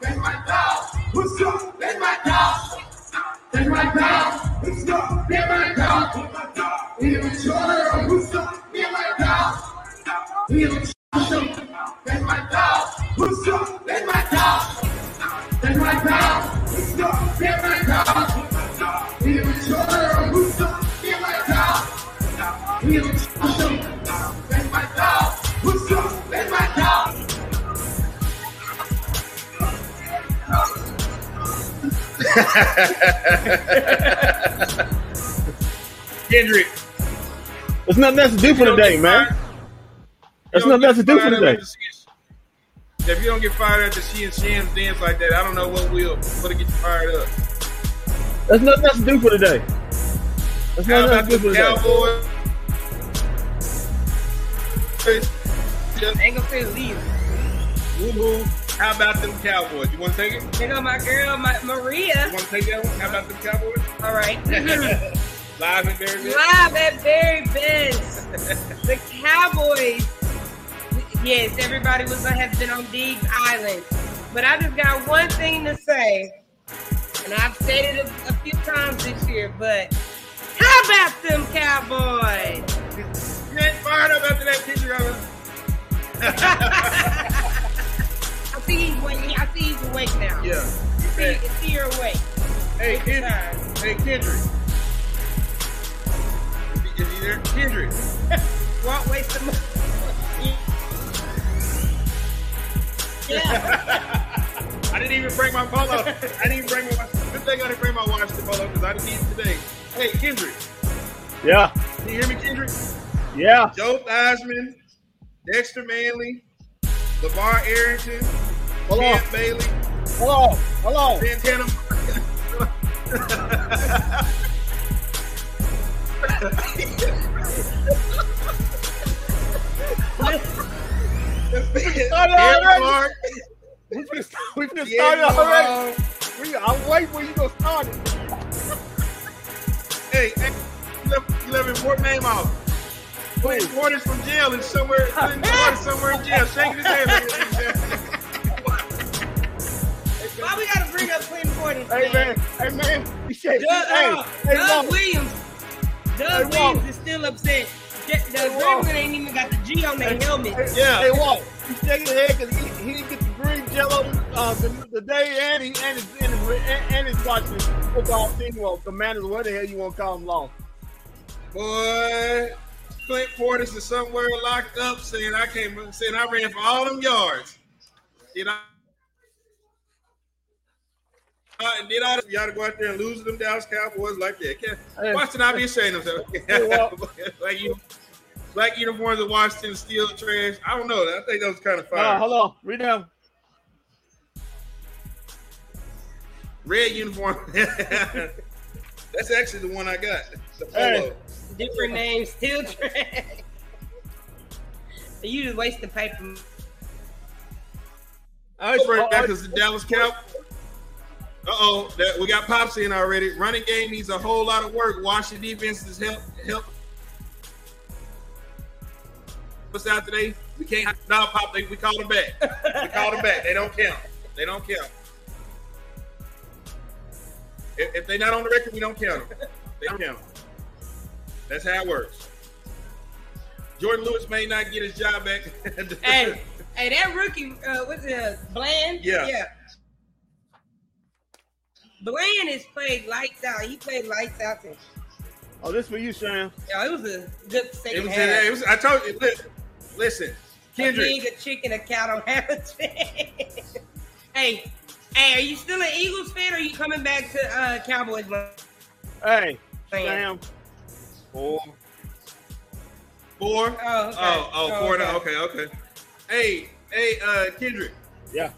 That's my dog. What's up? That's my dog. That's my dog. What's up? That's my dog. He was shorter. What's up? That's my dog. He was shorter. That's my dog. What's up? That's my dog. That's my dog. What's up? Kendrick. There's nothing else to do for the day, man. There's nothing else to do for fired the day. If you don't get fired after seeing Shams dance like that, I don't know what will. What'll get you fired up? There's nothing else to do for the day. There's nothing else to do for the day. Cowboys? Ain't gonna say leave. Woo-hoo. How about them Cowboys? You want to take it? You know my girl, my You Maria. want to take that one? How about them Cowboys? All right. Live and very good. Live at Barry Benz. The Cowboys. Yes, everybody was gonna have been on Deegs Island. But I just got one thing to say. And I've said it a, a few times this year, but how about them Cowboys? You ain't fired up after that Kendrick. I see he's waiting. I see he's awake now. Yeah. See, Hey, see you're awake. hey, Take your Kendrick. Hey, Kendrick. Is he, is he there? Kendrick. Won't waste the money. Yeah. I didn't even bring my polo. I didn't even bring my. Good thing I didn't bring my Washington polo because I didn't need it today. Hey, Kendrick. Yeah, Can you hear me, Kendrick? yeah. Joe Theismann, Dexter Manley, LaVar Arrington, Hold on, Champ Bailey, hold on. Santana. Started? Clark, We finna, we finna Diego start it already. We, I'm waiting for you to start it. Hey, hey, you left, you left work name off. Putting Portis from jail and somewhere, somewhere in jail, shaking his head. Bring up Clinton Portis? Hey man, hey man, you shake. Doug, Hey, uh, hey, Doug Mama. Williams. Doug Hey, Williams Mama. is still upset. The, the Hey, Gremlin ain't even got the G on their helmet. Hey, Yeah. Hey, Walt, you shaking his head because he, he didn't get the green jello uh, the, the day and he and his and his, and, and his watching football team well, commanders, what the hell you want to call them lost? Boy, Clint Portis is somewhere locked up saying I came saying I ran for all them yards. You know. Uh, and did all this, y'all to go out there and lose to them Dallas Cowboys like that. Can't, Hey. Washington not be ashamed of themselves. Like you, black uniforms in Washington steel trash. I don't know. I think that was kind of Uh, hold on, read down. Red uniform. That's actually the one I got. Hey. Different names, still trash. you just waste the paper. I First all back right. is the Dallas Cow. Uh oh, we got Pops in already. Running game needs a whole lot of work. Washington defense is help help. What's out today? We can't. No, Pop. They, we called them back. We called them back. They don't count. They don't count. If, if they're not on the record, we don't count them. They don't count them. That's how it works. Jordan Lewis may not get his job back. Hey, hey, that rookie, uh, what's it, Bland? Yeah. Yeah. Bland has played lights out. He played lights out. Since, Oh, this for you, Sam. yeah, it was a good It was, half. it was. I told you. Listen, listen A Kendrick. pig, a chicken, a cow don't have a chance. hey, hey, are you still an Eagles fan or are you coming back to uh, Cowboys? Hey, Fan. Sam. Four. Four. Oh, okay. Oh, oh, Oh, four. okay. now. Okay, okay. Hey, hey, uh, Kendrick. Yeah.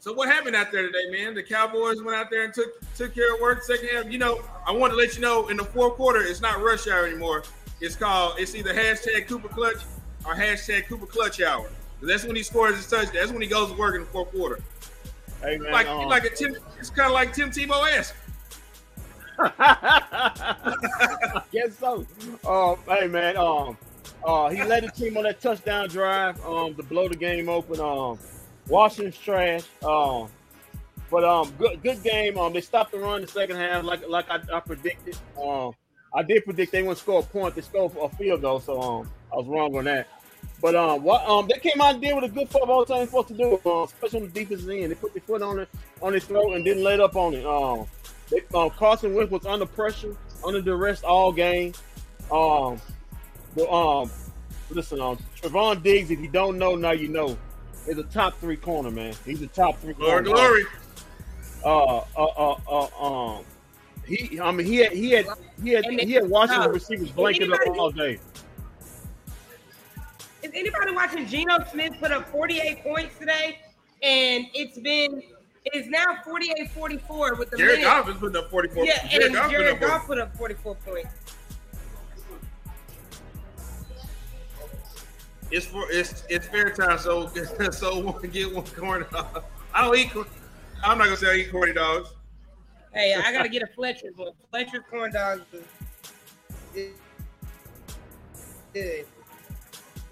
So what happened out there today, man? The Cowboys went out there and took took care of work second half. You know, I want to let you know in the fourth quarter, it's not rush hour anymore. It's called it's either hashtag Cooper Clutch or hashtag Cooper Clutch Hour. That's when he scores his touchdown. That's when he goes to work in the fourth quarter. Hey man. Like um, like a Tim. It's kind of like Tim Tebow esque. Guess so. Um, hey man, um, uh, he led the team on that touchdown drive, um, to blow the game open. Um, Washington's trash. Um, but um, good good game. Um, they stopped the run in the second half, like like I, I predicted. Um, I did predict they wouldn't score a point. They scored a field goal, so um, I was wrong on that. But um, what um, they came out and did what a good football team supposed to do, uh, especially on the defensive end. They put their foot on it on his throat and didn't let up on it. Um, they, um, Carson Wentz was under pressure, under duress all game. Um, but um, listen, um, Trevon Diggs, if you don't know, now you know, is a top three corner, man. He's a top three. Glory, corner. glory. Uh, uh, uh, uh, um, he, I mean, he had, he had, he had, he had Washington receivers blanket up all day. Is anybody watching Geno Smith put up 48 points today? And it's been it is now 48-44 with the Jared minute. Goff is putting up 44. Yeah, Jared and Goff Jared up Goff put up 44 points. It's for it's it's fair time, so so get one corn dog. I don't eat. I'm not gonna say I eat corny dogs. Hey, I gotta get a Fletcher's one. Fletcher's corn dogs is is.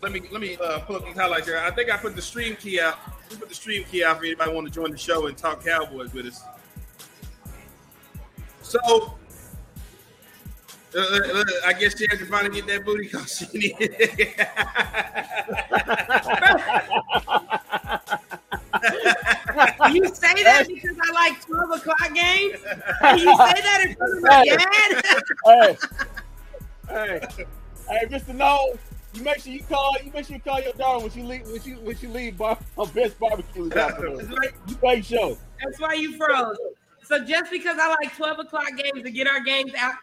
Let me let me uh, pull up these highlights here. I think I put the stream key out. We put the stream key out for anybody want to join the show and talk Cowboys with us. So, I guess she has to finally get that booty call she needed. You say that because I like 12 o'clock games? You say that in front of my dad? hey, hey, hey, Mr. No, you make sure you call. You make sure you call your daughter when she leave. When she when she leave bar, her best barbecue this afternoon. Like- You make sure. That's why you froze. So just because I like 12 o'clock games to get our games out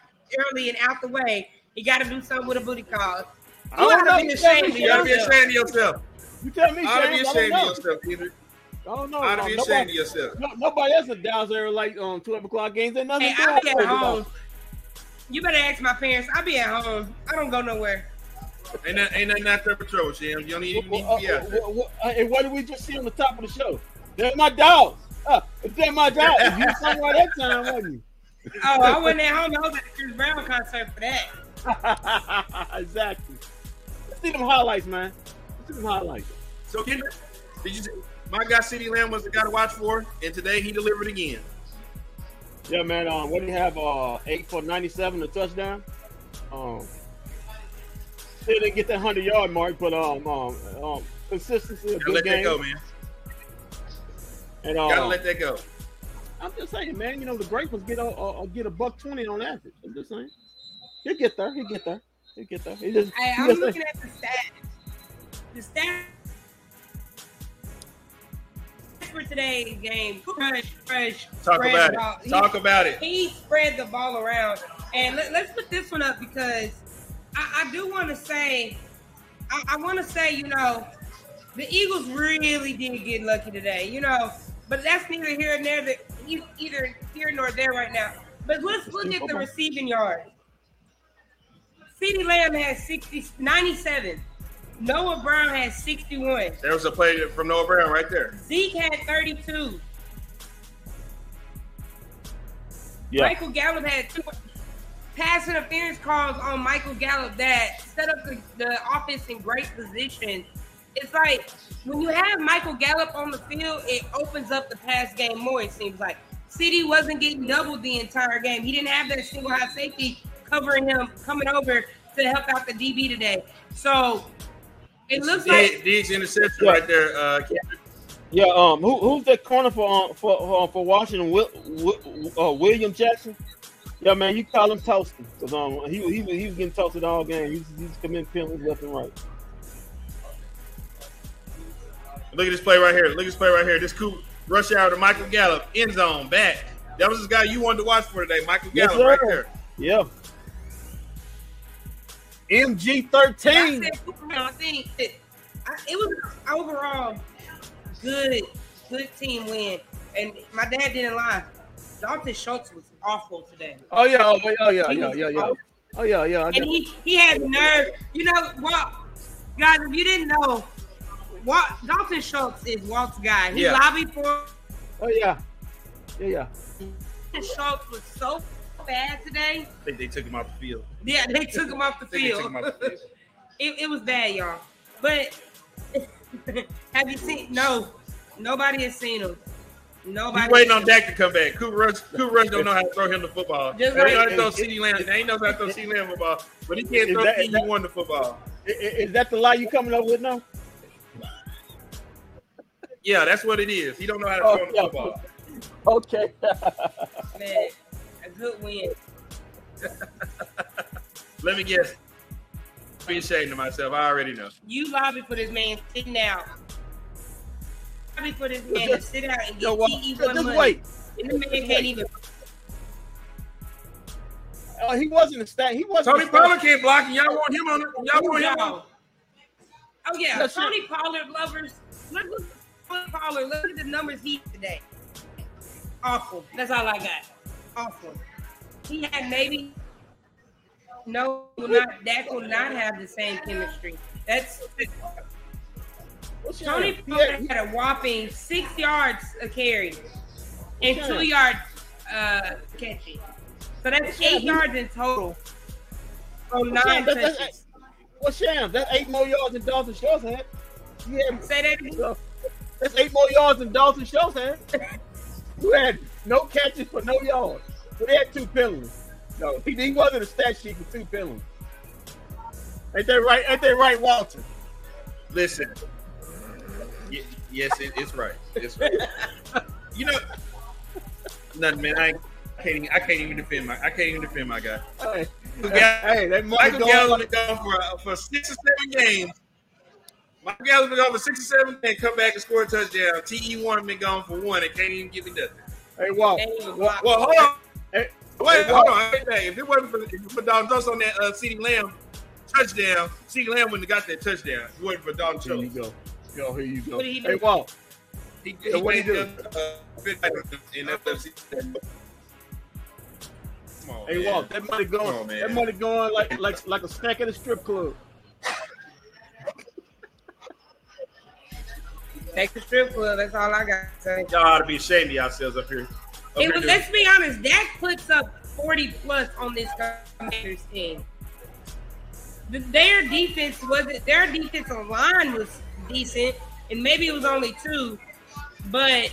early and out the way, you got to do something with a booty call. I You don't ought to know. be ashamed of you gotta be ashamed of yourself. You tell me, You ought to be I ashamed don't of yourself, Peter. I don't know. You ought to be Um, ashamed of yourself. no, nobody else is down there like um twelve o'clock games. Ain't nothing Hey, I'll be at it. home. You better ask my parents. I'll be at home. I don't go nowhere. Ain't that, ain't nothing out there for trouble, Jim. You don't even need Well, to be uh, out there. uh, what- uh, and what did we just see on the top of the show? They're my dogs. Uh, if they're my dogs, you somewhere that time, wasn't you? Oh, I wasn't at home. I was at the Chris Brown concert for that. exactly. Let's see them highlights, man. Let's see them highlights. So, Kendrick, did you see, my guy CeeDee Lamb was the guy to watch for, and today he delivered again. Yeah, man. Um, what do you have? Uh, eight for ninety-seven, a touchdown. Um, still didn't get that hundred yard mark, but um, um, um consistency, a Gotta good let that game. go, man. And Gotta um, let that go. I'm just saying, man. You know, the great ones get a, a, get a buck twenty on average. I'm just saying. He'll get there. He'll get there. He'll get there. He just, Hey, he I'm just- looking at the stats. The stats for today's game. Fresh, fresh. Talk spread about the ball. it. He- Talk about it. he spread the ball around. And let, us put this one up because I, I do want to say, I, I want to say, you know, the Eagles really did get lucky today, you know, but that's neither here nor there, either here nor there right now. But let's look at the receiving yards. CeeDee Lamb has 60, 97. Noah Brown has 61. There was a play from Noah Brown right there. Zeke had 32. yeah. Michael Gallup had two pass interference calls on Michael Gallup that set up the, the offense in great position. It's like when you have Michael Gallup on the field, it opens up the pass game more. It seems like CeeDee wasn't getting doubled the entire game. He didn't have that single high safety covering him coming over to help out the DB today. So it looks like D- Diggs interception Yeah. right there. Uh, Kendrick. Yeah, um, who, who's that corner for um, for uh, for Washington? Will, Will, uh, William Jackson. Yeah, man, you call him toasting because um, he, he he was getting toasted all game. He's he's committing penalties left and right. Look at this play right here. Look at this play right here. This cool rush hour to Michael Gallup, end zone, back. That was this guy you wanted to watch for today, Michael Gallup, sir. right there. Yeah. MG I thirteen. said, I think it, was an overall good, good team win. And my dad didn't lie. Dalton Schultz was awful today. Oh yeah, oh yeah, oh, yeah, He yeah, yeah, yeah. Oh yeah, yeah. I And he, he had nerve. You know what? Guys, if you didn't know, Walt, Dalton Schultz is Walt's guy. He Yeah. lobbied for Oh yeah, yeah, yeah. Dalton Schultz was so bad today. I think they took him off the field. Yeah, they took him off the I think they took field. off the field. it, it was bad, y'all. But have you seen? No, Nobody has seen him. Nobody. He's waiting on Dak to come back. Cooper Rush, Cooper Rush don't know how to throw him the football. Just They know how like- to throw CeeDee Lamb. They know how to throw CeeDee Lamb football, but he can't Is throw that- is that- TE1 the football. I- i- Is that the lie you coming up with now? Yeah, that's what it is. He don't know how to Oh, throw the yeah. football. Okay. Man, a good win. Let me guess. Be ashamed of myself. I already know. You lobby for this man sitting out. Lobby for this man to sit out and Yo, get well, TE just money. wait. And the man can't even. Uh, he wasn't a stat. He wasn't. Tony a stat- Pollard can't block, and y'all want him on. The y'all want him on. Oh yeah, That's Tony Pollard lovers. Look, look, Pollard. Look at the numbers he today. Awful. That's all I got. Awful. He had maybe. No, will not. Dak will not have the same chemistry. That's Tony Pollard had- had a whopping six yards a carry and Yeah. two yards uh, catching. So that's Yeah, eight yards in total on What's nine that? That's- touches. What's Sham? That's eight more yards than Dalton Schultz had. Had Say that again. That's eight more yards than Dalton Schultz had. Who had no catches for no yards. But he had two penalties. No, he, he wasn't a stat sheet for two penalties. Ain't that right? Ain't that right, Walter? Listen. Y- yes, it, it's right. It's right. you know, nothing, man. I, I can't. Even, I can't even defend my. I can't even defend my guy. Hey, Yeah. hey, that Michael Gallup for for six or seven games. Michael Gallup been gone for six or seven and come back and score a touchdown. Te one been gone for one and can't even give me nothing. hey, Walt. They ain't even Walt, Well, hold on. Hey, Wait, hey, hold Walt. on. Hey, If it wasn't for, if it for Dalton Schultz on that uh, CeeDee Lamb touchdown, CeeDee Lamb wouldn't have got that touchdown. If it wasn't for Dalton Here you go. Yo, here you go. What did he? Hey, Walt. He, So what he made do? them, uh, fit in NFC. Come on, Hey, man. Walt. That money going. On, that money going like like like a snack at a strip club. Take the strip club. That's all I got to say. Y'all ought to be ashamed of yourselves up here. Up It here was, doing- let's be honest. Dak puts up 40 plus on this Commanders team. The- Their defense wasn't. Their defensive line was decent, and maybe it was only two, but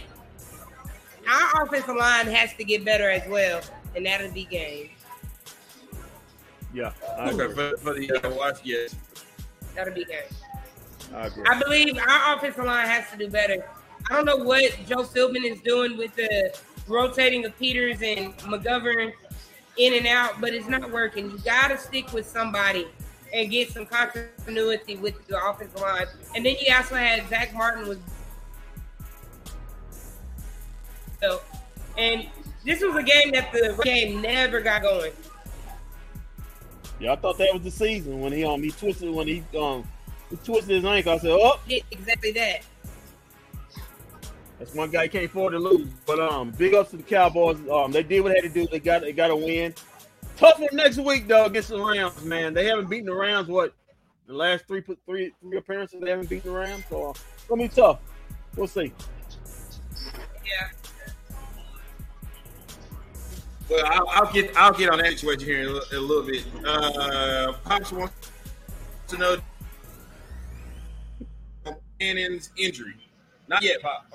our offensive line has to get better as well, and that'll be game. Yeah, I Okay, agree. for, for the uh, watch, yes. That'll be game. I. I believe our offensive line has to do better. I don't know what Joe Philbin is doing with the rotating of Peters and McGovern in and out, but it's not working. You got to stick with somebody and get some continuity with the offensive line. And then you also had Zack Martin was. So, and this was a game that the game never got going. Yeah, I thought that was the season when he um he twisted when he um he twisted his ankle. I said, oh, Did exactly that. that's one guy he can't afford to lose. But um, big ups to the Cowboys. Um, they did what they had to do. They got they got to win. Tough one next week though against the Rams. Man, they haven't beaten the Rams. What the last three three three appearances they haven't beaten the Rams. So uh, it's gonna be tough. We'll see. Yeah. Well, I'll, I'll get I'll get on that situation here in a, li- a little bit. Uh, Pops wants to know Cannon's injury. Not yet, Pop.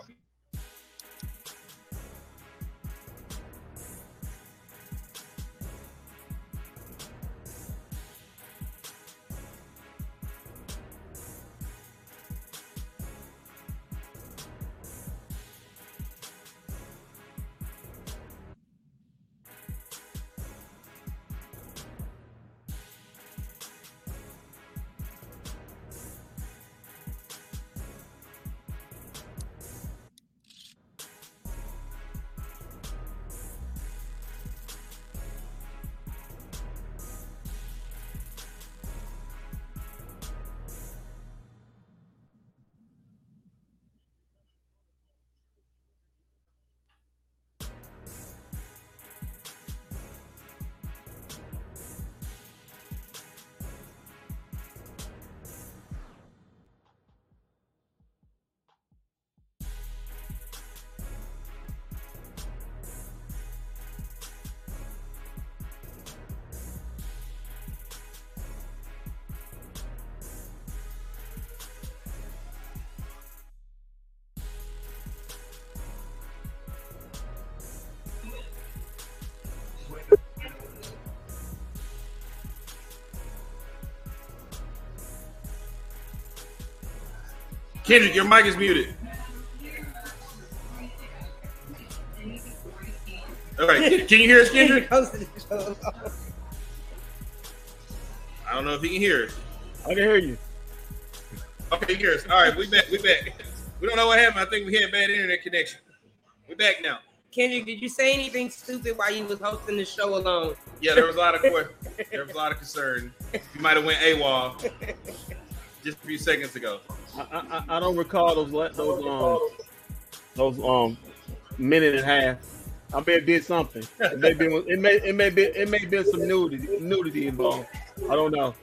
Kendrick, your mic is muted. All right, can you hear us, Kendrick? I don't know if he can hear us. I can hear you. Okay, you hear us. All right, we back. We back. We don't know what happened. I think we had bad internet connection. We back now. Kendrick, did you say anything stupid while you was hosting the show alone? Yeah, there was a lot of questions. there was a lot of concern. You might have went AWOL just a few seconds ago. I, I, I don't recall those those um those um minute and a half. I may have did something. It may be it may it may be it may have been some nudity nudity involved. I don't know.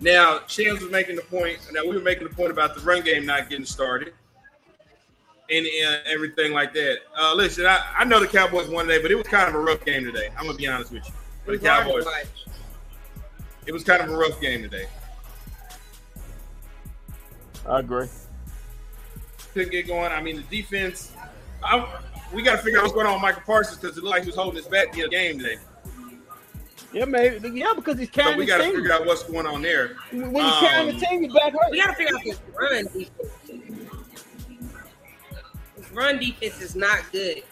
Now, Shams was making the point. Now we were making the point about the run game not getting started and, and everything like that. Uh, listen, I, I know the Cowboys won today, but it was kind of a rough game today. I'm gonna be honest with you. For the Cowboys, it was kind of a rough game today. I agree. Couldn't get going. I mean, the defense. I, we got to figure out what's going on with Micah Parsons because it looked like he was holding his back the game today. Yeah, maybe. Yeah, because he's carrying. So we got to figure out what's going on there. When he's um, carrying the team, you back hurt. We got to figure out this run defense. This run defense is not good.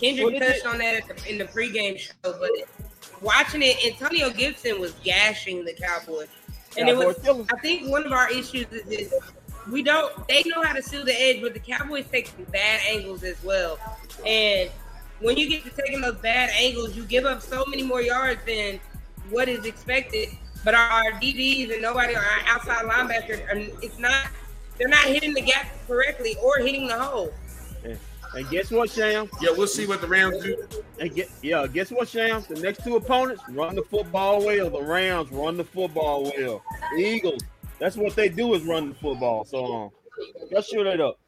Kendrick touched on that the, in the pregame show, but watching it, Antonio Gibson was gashing the Cowboys, and it was. I think one of our issues is this we don't they know how to seal the edge, but the Cowboys take some bad angles as well. And when you get to taking those bad angles, you give up so many more yards than what is expected. But our DBs and nobody, our outside linebackers, it's not they're not hitting the gap correctly or hitting the hole. And guess what, Sham? Yeah, we'll see what the Rams do. And get yeah, guess what, Sham? The next two opponents run the football well. The Rams run the football well. The Eagles that's what they do is run the football. So um, let's shoot it up.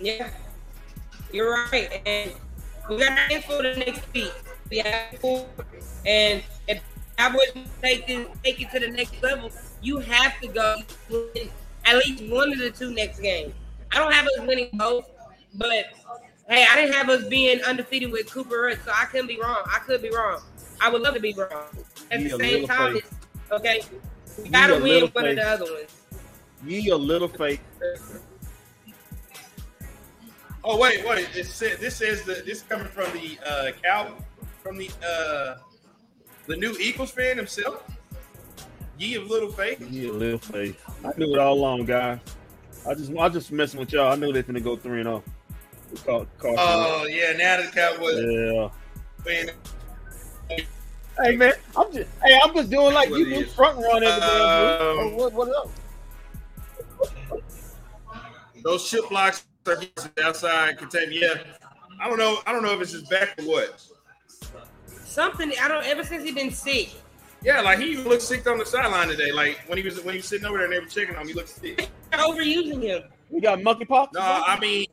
Yeah, you're right. And we got a for the next week. We have four, and if Cowboys take it, take it to the next level, you have to go at least one of the two next games. I don't have us winning both, but hey, I didn't have us being undefeated with Cooper Rush, so I couldn't be wrong. I could be wrong. I would love to be wrong. At the same time, it's Okay, we gotta win one fake. of the other ones. Ye a little fake. Oh wait, wait! This says this says the this is coming from the uh cow from the uh the new Eagles fan himself. Ye a little fake. Ye a little fake. I knew it all along, guys. I just I just messing with y'all. I knew they finna go three and zero. Oh. oh yeah, now the Cowboys. Yeah. Hey man, I'm just hey, I'm just doing like you do front run every um, What, what else? Those ship blocks are outside contain. Yeah, I don't know. I don't know if it's his back or what. Something I don't. Ever since he been sick. Yeah, like he looked sick on the sideline today. Like when he was when he was sitting over there and they were checking on him, he looked sick. Overusing him. We got monkeypox. No, I mean,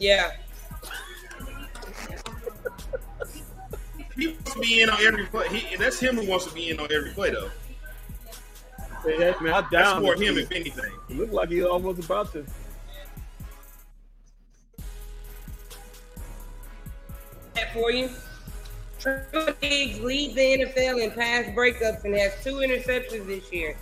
yeah. he wants to be in on every play. He, that's him who wants to be in on every play, though. Yeah, man, I down that's more him, if anything. It looked like he almost about to. That for you. Diggs leads the NFL in pass breakups and has two interceptions this year.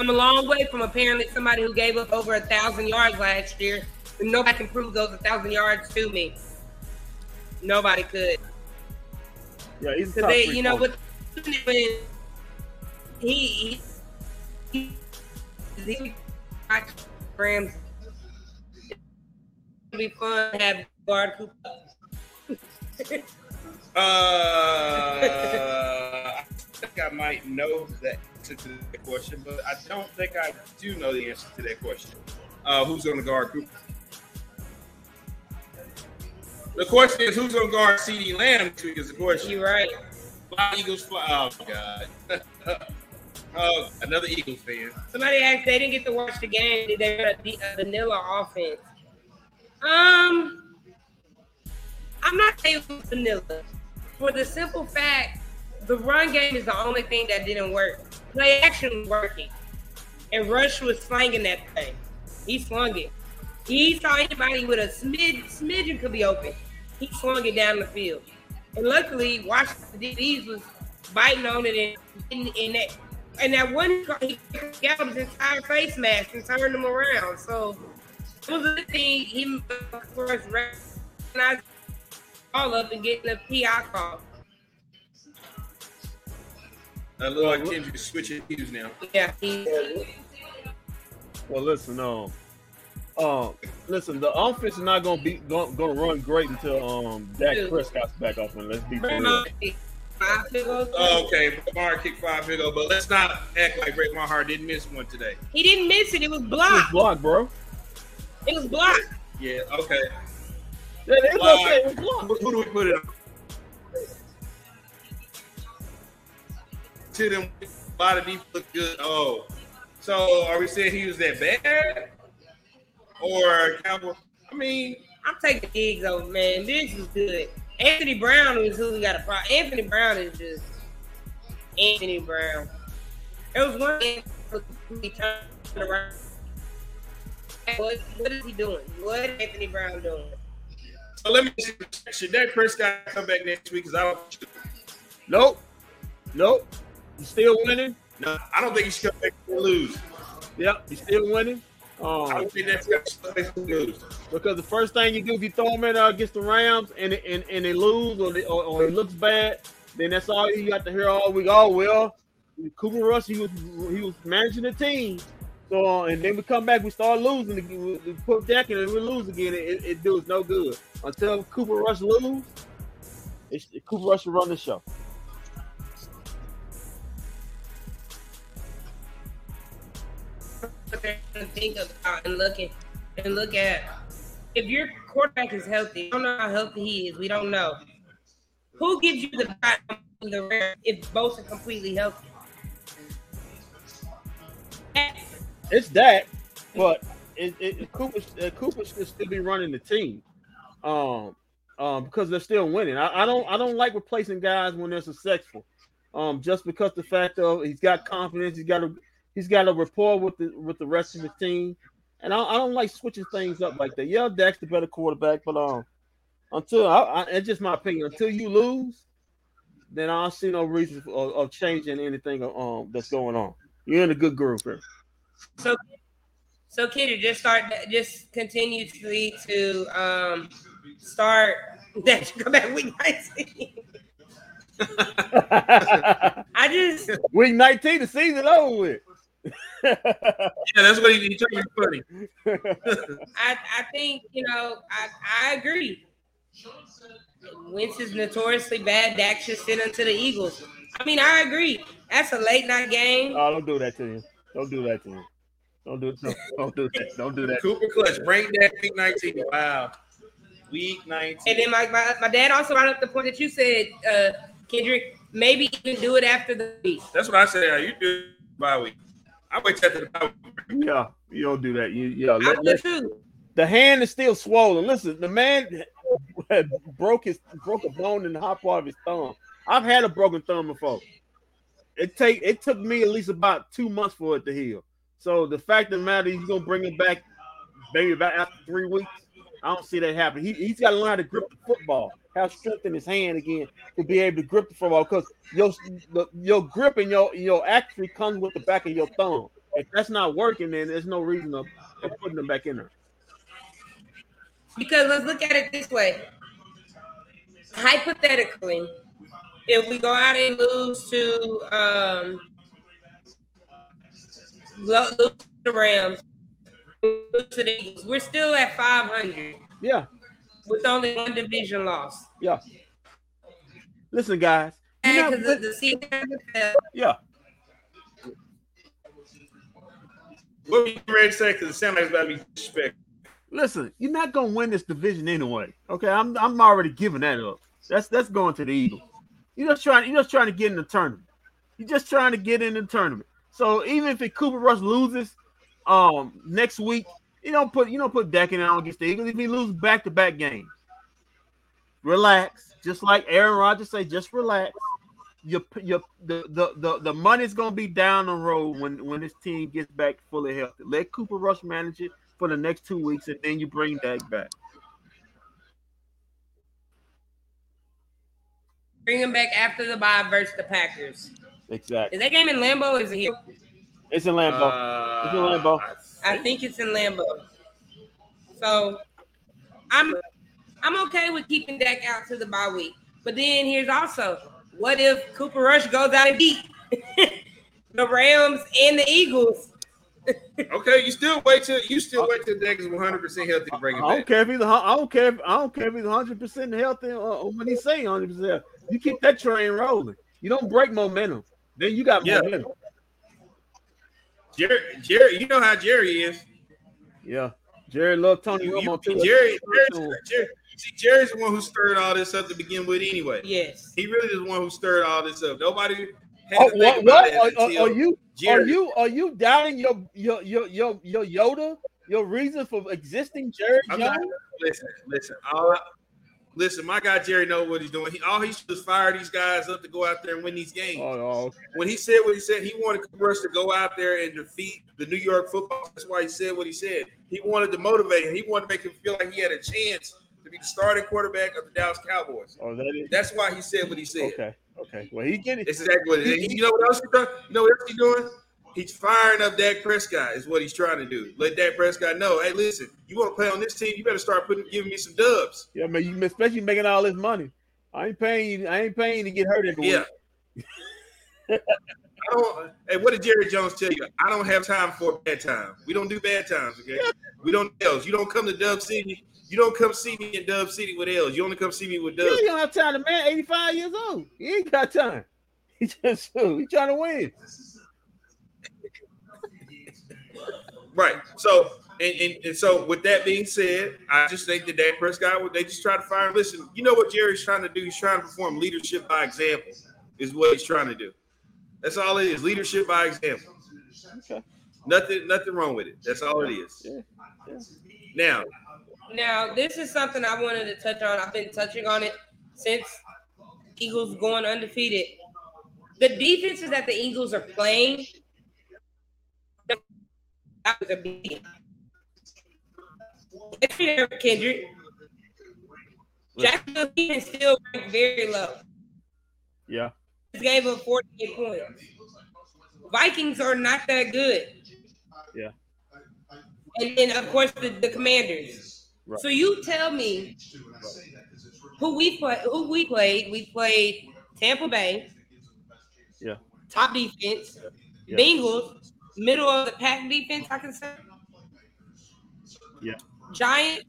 I'm a long way from apparently somebody who gave up over a thousand yards last year. And nobody can prove those a thousand yards to me. Nobody could. Yeah, he's top they, you know, what? when he, he, he Rams, it'll be fun to have guard Cooper. Uh, I think I might know that answer to that question, but I don't think I do know the answer to that question. Uh, who's going to guard Cooper? The question is, who's going to guard CeeDee Lamb this week is the question. You're right. Fly Eagles fly. Oh, God. oh, another Eagles fan. Somebody asked, they didn't get to watch the game. Did they got a, a vanilla offense? Um, I'm not saying vanilla. For the simple fact, the run game is the only thing that didn't work. Play action was working. And Rush was slanging that thing. He slung it. He saw anybody with a smid smidgen could be open. He slung it down the field. And luckily, Washington DBs was biting on it, and, and, that and that one he got his entire face mask and turned him around. So it was a thing. He first recognized all up and getting a PI call. I look like Kendrick switching views now. Yeah. Well, listen, um, um, listen, the offense is not gonna be gonna, gonna run great until um Dak Dude. Prescott's back off. And let's be for real. Five field. Oh, okay, Lamar kicked five field goal, but let's not act like Rick Maher didn't miss one today. He didn't miss it. It was blocked. It was blocked. blocked, bro. It was blocked. Yeah, okay. Who, who do we put it on? To them, a lot of these look good. Oh, so are we saying he was that bad? Or Cowboy? I mean, I'm taking Diggs over, man. Diggs is good. Anthony Brown is who we got a problem. Anthony Brown is just Anthony Brown. There was one game he turned around. What, what is he doing? What is Anthony Brown doing? So let me see. Should Dak Prescott come back next week? Because I don't. Nope. Nope. He's still winning. No, I don't think he should come back and lose. Yep, he's still winning. I Um, don't think Dak Prescott should come back and lose. because the first thing you do if you throw him in uh, against the Rams and and, and they lose or, they, or or it looks bad, then that's all you got to hear all week. Oh well, Cooper Rush he was he was managing the team. So and then we come back, we start losing. again. We, put Dak in and we lose again. It, it do us no good until Cooper Rush lose. It's, Cooper Rush will run the show. Think about and looking and look at if your quarterback is healthy. I don't know how healthy he is. We don't know. Who gives you the the if both are completely healthy? It's that, but it, it, Cooper uh, Cooper should still be running the team, um, um, because they're still winning. I, I don't I don't like replacing guys when they're successful, um, just because the fact of he's got confidence, he's got a he's got a rapport with the with the rest of the team, and I, I don't like switching things up like that. Yeah, Dak's the better quarterback, but um, until I, I, it's just my opinion. Until you lose, then I don't see no reason of, of changing anything um that's going on. You're in a good group here. So, so Kidder, just start, just continuously to um start that you come back week 19. I just, Week 19, the season over with. Yeah, that's what he, he tried to be funny. I, I think you know, I, I agree. Wentz is notoriously bad. Dak should sit unto the Eagles. I mean, I agree. That's a late night game. oh, don't do that to him. Don't do that to him. Don't do no, don't do that. Don't do that. Cooper Clutch, bring that week 19. Wow. Week 19. And then my, my, my dad also brought up the point that you said, uh, Kendrick, maybe even do it after the week. That's what I said. How you do bye week? I wait till the bye week. Yeah, you don't do that. You yeah. Let, let- too. the hand is still swollen. Listen, the man broke his broke a bone in the hot part of his thumb. I've had a broken thumb before. It take it took me at least about two months for it to heal. So the fact of the matter, he's gonna bring it back, maybe about after three weeks. I don't see that happen. He, he's got to learn how to grip the football, have strength in his hand again to be able to grip the football. Because your the- your grip and your your actually comes with the back of your thumb. If that's not working, then there's no reason of, of putting them back in there. Because let's look at it this way. Hypothetically, if we go out and lose to um lose to the Rams, lose to the Eagles, we're still at 500 Yeah, with only one division loss. yeah. Listen, guys. you know- Because the, the season hasn't yeah, What were you ready to say? Because it sounds like it's about to be disrespectful. listen. You're not gonna win this division anyway. Okay, I'm I'm already giving that up. That's that's going to the Eagles. You're just trying. You're just trying to get in the tournament. You're just trying to get in the tournament. So even if it Cooper Rush loses, um, next week, you don't put you don't put Dak in on against the Eagles. If he loses back to back games, relax. Just like Aaron Rodgers say, just relax. Your your the the the, the money's gonna be down the road when when this team gets back fully healthy. Let Cooper Rush manage it for the next two weeks, and then you bring Dak back. Bring him back after the bye versus the Packers. Exactly. Is that game in Lambeau? Or is it here? It's in Lambeau. Uh, It's in Lambeau. I think it's in Lambeau. So I'm I'm okay with keeping Dak out to the bye week. But then here's also what if Cooper Rush goes out and beat the Rams and the Eagles? Okay, you still wait till you still wait till Dak is 100 percent healthy to bring him I him don't back. care if he's I don't care if I don't care if he's 100 percent healthy or, or when he say 100 percent. You keep that train rolling. You don't break momentum. Then you got Yeah. momentum. Jerry, Jerry, you know how Jerry is. Yeah. Jerry love Tony You, Romo too. Jerry, Jerry, Jerry, see, Jerry's the one who stirred all this up to begin with, anyway. Yes. He really is the one who stirred all this up. Nobody had Oh, to think what? about What? it Are, are- until are you? Are you? Are you doubting your your your your your Yoda? Your reason for existing, Jerry I'm not, listen, listen. All I- listen, my guy Jerry knows what he's doing. He, all he should is fire these guys up to go out there and win these games. Oh, okay. When he said what he said, he wanted Cooper to go out there and defeat the New York football. That's why he said what he said. He wanted to motivate him. He wanted to make him feel like he had a chance to be the starting quarterback of the Dallas Cowboys. oh, that is That's why he said what he said. okay. Okay. Well, he get it. Exactly what it is. You know what else he's doing? You know what else he's doing? He's firing up Dak Prescott. Is what he's trying to do. Let Dak Prescott know, hey, listen, you want to play on this team? You better start putting giving me some dubs. Yeah, man. You especially making all this money. I ain't paying you. I ain't paying to get hurt every Yeah. week. I don't. Hey, what did Jerry Jones tell you? I don't have time for bad time. We don't do bad times. Okay, we don't L's. You don't come to Dub City. You don't come see me in Dub City with L's. You only come see me with Dubs. you don't have time. The man, 85 years old. He ain't got time. He just he trying to win. Right. So, and, and, and so with that being said, I just think that Dak Prescott, would they just try to fire. Listen, you know what Jerry's trying to do? He's trying to perform leadership by example. Is what he's trying to do. That's all it is. Leadership by example. Okay. Nothing, nothing wrong with it. That's all it is. Yeah. Yeah. Now, Now, this is something I wanted to touch on. I've been touching on it since Eagles going undefeated. The defenses that the Eagles are playing, that was a beat. Kendrick. Jacksonville defense still ranked very low. Yeah. Gave up 48 points. Vikings are not that good. Yeah. And then, of course, the, the Commanders. Right. So you tell me who we play, who we played. We played Tampa Bay. Yeah. Top defense. Yeah. Bengals, middle of the pack defense. I can say. Yeah. Giants.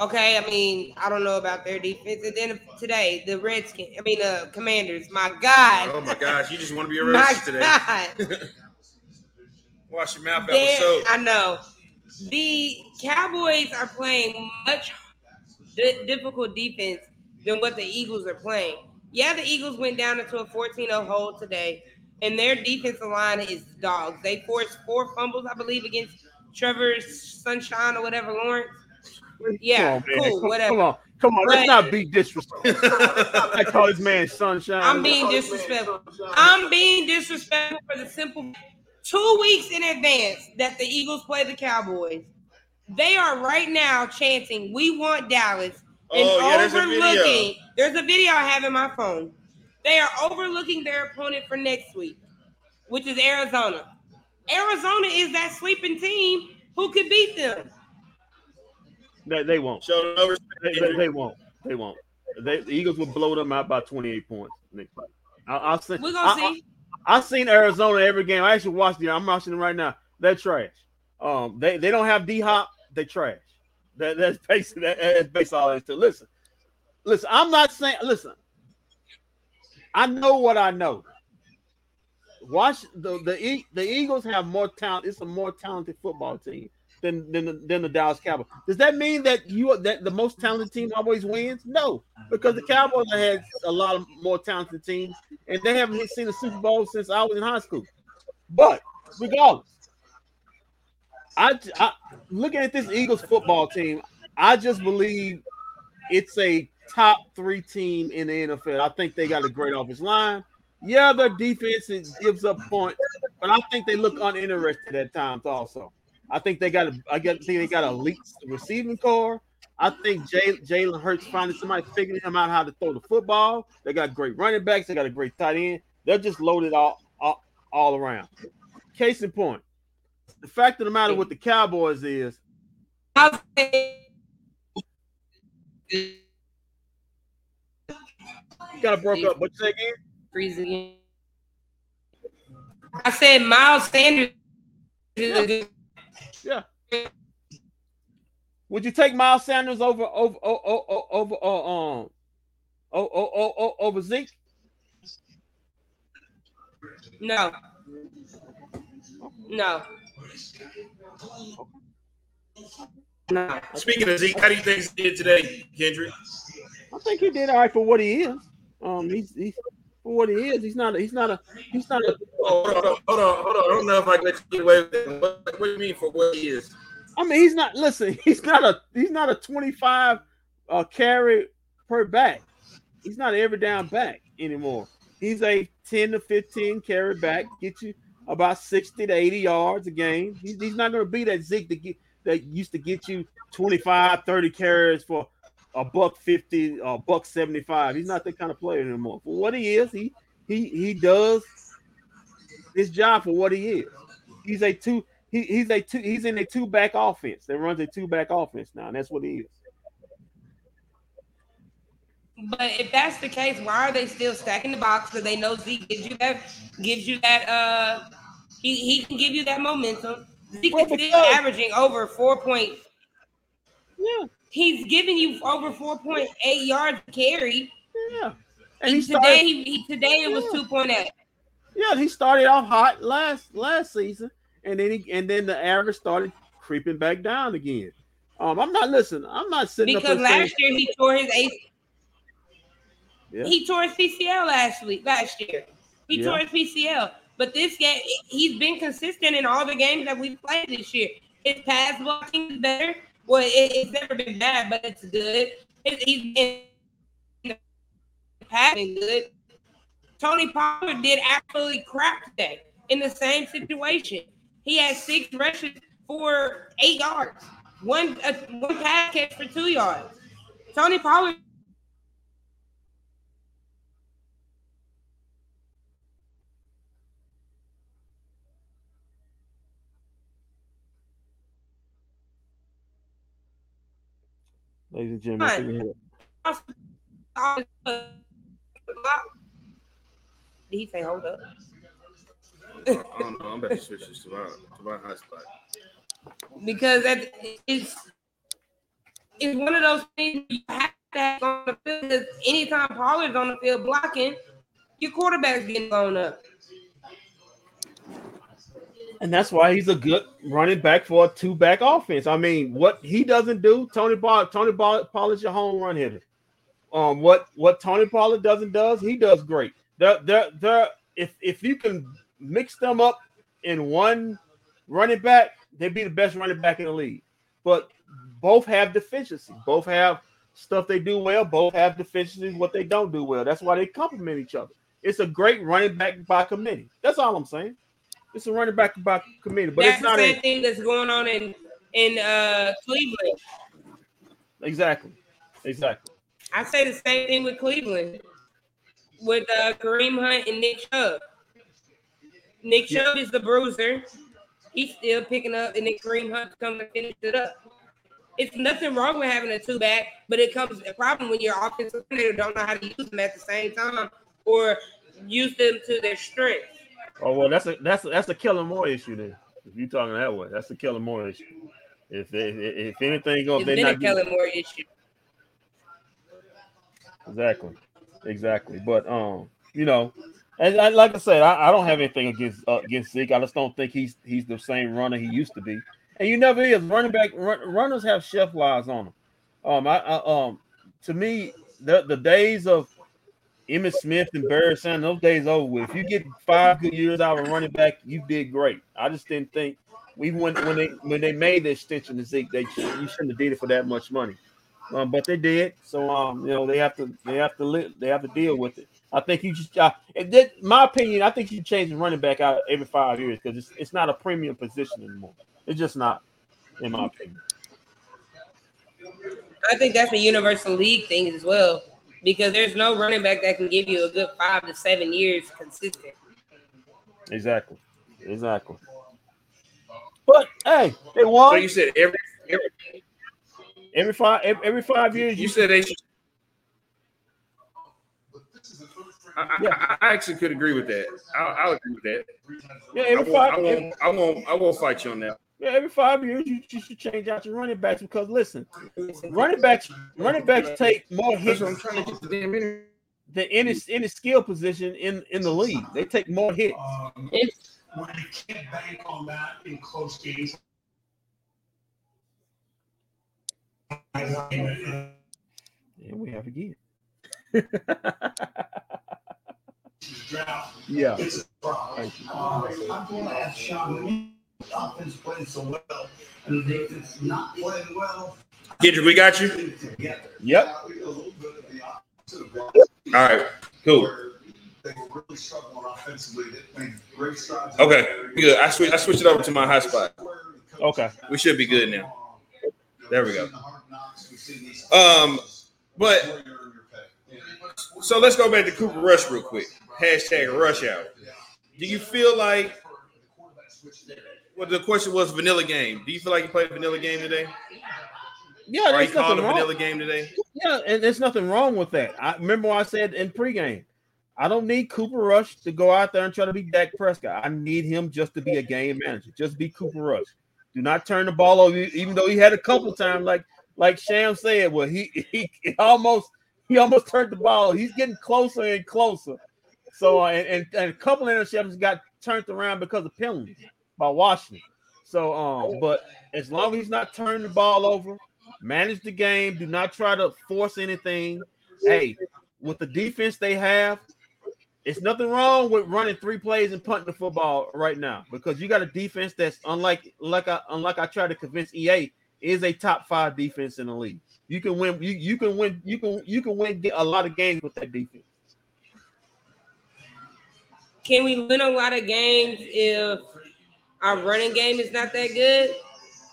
Okay, I mean, I don't know about their defense. And then today, the Redskins, I mean, uh, Commanders. My God. oh my gosh, you just want to be a My today. God. Wash your mouth out with soap. I know. The Cowboys are playing much di- difficult defense than what the Eagles are playing. Yeah, the Eagles went down into a 14-0 hole today, and their defensive line is dogs. They forced four fumbles, I believe, against Trevor Sunshine or whatever, Lawrence. Yeah, Come on, cool, Come- whatever. Come on. Come on. Let's But- not be disrespectful. I call this man sunshine. I'm being disrespectful. I'm being disrespectful for the simple two weeks in advance that the Eagles play the Cowboys. They are right now chanting, "We want Dallas," and Oh, yeah, there's a overlooking. video. There's a video I have in my phone. They are overlooking their opponent for next week, which is Arizona. Arizona is that sleeping team who could beat them. They, they won't. Show no respect. They, they, they won't. They won't. They, the Eagles will blow them out by 28 points. next week. I, I'll see. We're gonna I, see. I, have seen Arizona every game. I actually watched it. I'm watching them right now. They're trash. Um, they, they don't have D Hop. They trash. That, that's basically that, that's basically all it is to listen. Listen, I'm not saying. Listen, I know what I know. Watch the the the Eagles have more talent. It's a more talented football team than than the, than the Dallas Cowboys. Does that mean that you that the most talented team always wins? No, because the Cowboys have had a lot of more talented teams, and they haven't seen a Super Bowl since I was in high school. But regardless, I, I looking at this Eagles football team, I just believe it's a top three team in the NFL. I think they got a great offensive line. Yeah, their defense gives up points, but I think they look uninterested at times also. I think they got a I get think they got a elite receiving core. I think Jalen Hurts finding somebody figuring him out how to throw the football. They got great running backs. They got a great tight end. They're just loaded all, all, all around. Case in point, the fact of the matter with the Cowboys is got to broke up. What you say again? Freezing. I said Miles Sanders. Yeah. yeah. Would you take Miles Sanders over over over over, uh, um over, over Zeke? No. No. No. Speaking of Zeke, how do you think he did today, Kendrick? I think he did all right for what he is. Um, he's he's for what he is. He's not. A, he's not a. He's not a. Oh, hold on, hold on, hold on. I don't know if I can let you get away with it. What, what do you mean for what he is? I mean, he's not. Listen, he's not a. He's not a twenty-five uh, carry per back. He's not every down back anymore. He's a ten to fifteen carry back. Get you about sixty to eighty yards a game. He's, he's not going to be that Zeke that get that used to get you 25, 30 carries for a buck 50 or a buck 75. He's not that kind of player anymore. For what he is, he he he does his job for what he is. He's a two he, he's a two he's in a two back offense that runs a two back offense now, and that's what he is. But if that's the case, why are they still stacking the box? Because they know Zeke gives you that gives you that uh he, he can give you that momentum. Zeke well, is still averaging over four point. Yeah he's giving you over 4.8 yards carry. Yeah. And, and today he, he, today it was yeah. 2.8. Yeah, he started off hot last last season, and then he and then the average started creeping back down again. Um, I'm not listening. I'm not sitting up because last saying, year he tore his AC. Yeah. He tore his PCL last week. Last year, he yeah. tore his PCL. But this game, he's been consistent in all the games that we've played this year. His pass blocking is better. Well, it, it's never been bad, but it's good. He's been having good. Tony Pollard did absolutely crap today in the same situation. He had six rushes for eight yards, one uh, one pass catch for two yards. Tony Pollard ladies and gentlemen. Did he say hold up? I don't know. I'm about to switch this to my to my hotspot. Because that is it's one of those things you have to have on the field. Because anytime Pollard's on the field blocking, your quarterback's getting blown up. And that's why he's a good running back for a two back offense. I mean, what he doesn't do, Tony Ball, Tony Ball, Pollard, your home run hitter. Um, what what Tony Pollard doesn't does, he does great. They're, they're, they're, if if you can mix them up in one running back, they'd be the best running back in the league. But both have deficiencies. Both have stuff they do well. Both have deficiencies what they don't do well. That's why they complement each other. It's a great running back by committee. That's all I'm saying. It's a running back by committee, but that's it's not the same a, thing that's going on in in uh, Cleveland. Exactly, exactly. I say the same thing with Cleveland, with uh, Kareem Hunt and Nick Chubb. Nick yeah. Chubb is the bruiser. He's still picking up, and then Kareem Hunt comes to finish it up. It's nothing wrong with having a two back, but it comes a problem when your offensive coordinator don't know how to use them at the same time or use them to their strength. Oh well, that's a that's a, that's a Kellen Moore issue then. If you're talking that way, that's a Kellen Moore issue. If if, if anything goes, they not a Kellen Moore issue. Exactly, exactly. But um, you know, and, and like I said, I, I, don't have anything against uh, against Zeke. I just don't think he's he's the same runner he used to be. And you never is running back. Run, runners have chef lives on them. Um, I, I um, to me, the the days of Emmitt Smith and Barry Sanders, those days over with. If you get five good years out of running back, you did great. I just didn't think even when when they when they made the extension to Zeke, they you shouldn't have did it for that much money. Um, but they did. So um, you know, they have to they have to live, they have to deal with it. I think you just uh, my opinion, I think you change the running back out every five years because it's it's not a premium position anymore. It's just not, in my opinion. I think that's a universal league thing as well because there's no running back that can give you a good five to seven years consistent. Exactly. Exactly. But hey, they won. So you said every, every every five every, every five years. you said they should. I, I, I actually could agree with that. I, I'll agree with that. yeah, I every won't, five. I won't, I won't, I won't fight you on that. Yeah, every five years you, you should change out your running backs because listen, running backs running backs take more hits I'm trying to get the damn in. than any any skill position in in the league. They take more hits. Um, when you can't bank on that in close games. And we have again. Yeah. it's a problem. Um, I'm going to ask Sean, the offense playing so well, and the defense not playing well. Kendrick, we got you. Yep. All right, cool. They were really struggling offensively. They made great strides. Okay, good. I switch. I switched it over to my hotspot. Okay. We should be good now. There we go. Um, but so let's go back to Cooper Rush real quick. Hashtag Rush Hour. Do you feel like? Well, the question was vanilla game. Do you feel like you played a vanilla game today? Yeah, Or there's nothing wrong. vanilla game today? Yeah, and there's nothing wrong with that. I remember I said in pregame. I don't need Cooper Rush to go out there and try to be Dak Prescott. I need him just to be a game manager. Just be Cooper Rush. Do not turn the ball over, even though he had a couple times, like like Sham said, well, he he, he almost he almost turned the ball. He's getting closer and closer. So uh, and, and, and a couple of interceptions got turned around because of penalties by Washington. So um, but as long as he's not turning the ball over, manage the game. Do not try to force anything. Hey, with the defense they have, it's nothing wrong with running three plays and punting the football right now because you got a defense that's unlike like I unlike I tried to convince EA is a top five defense in the league. You can win. You, you can win. You can you can win a lot of games with that defense. can we win a lot of games if our running game is not that good?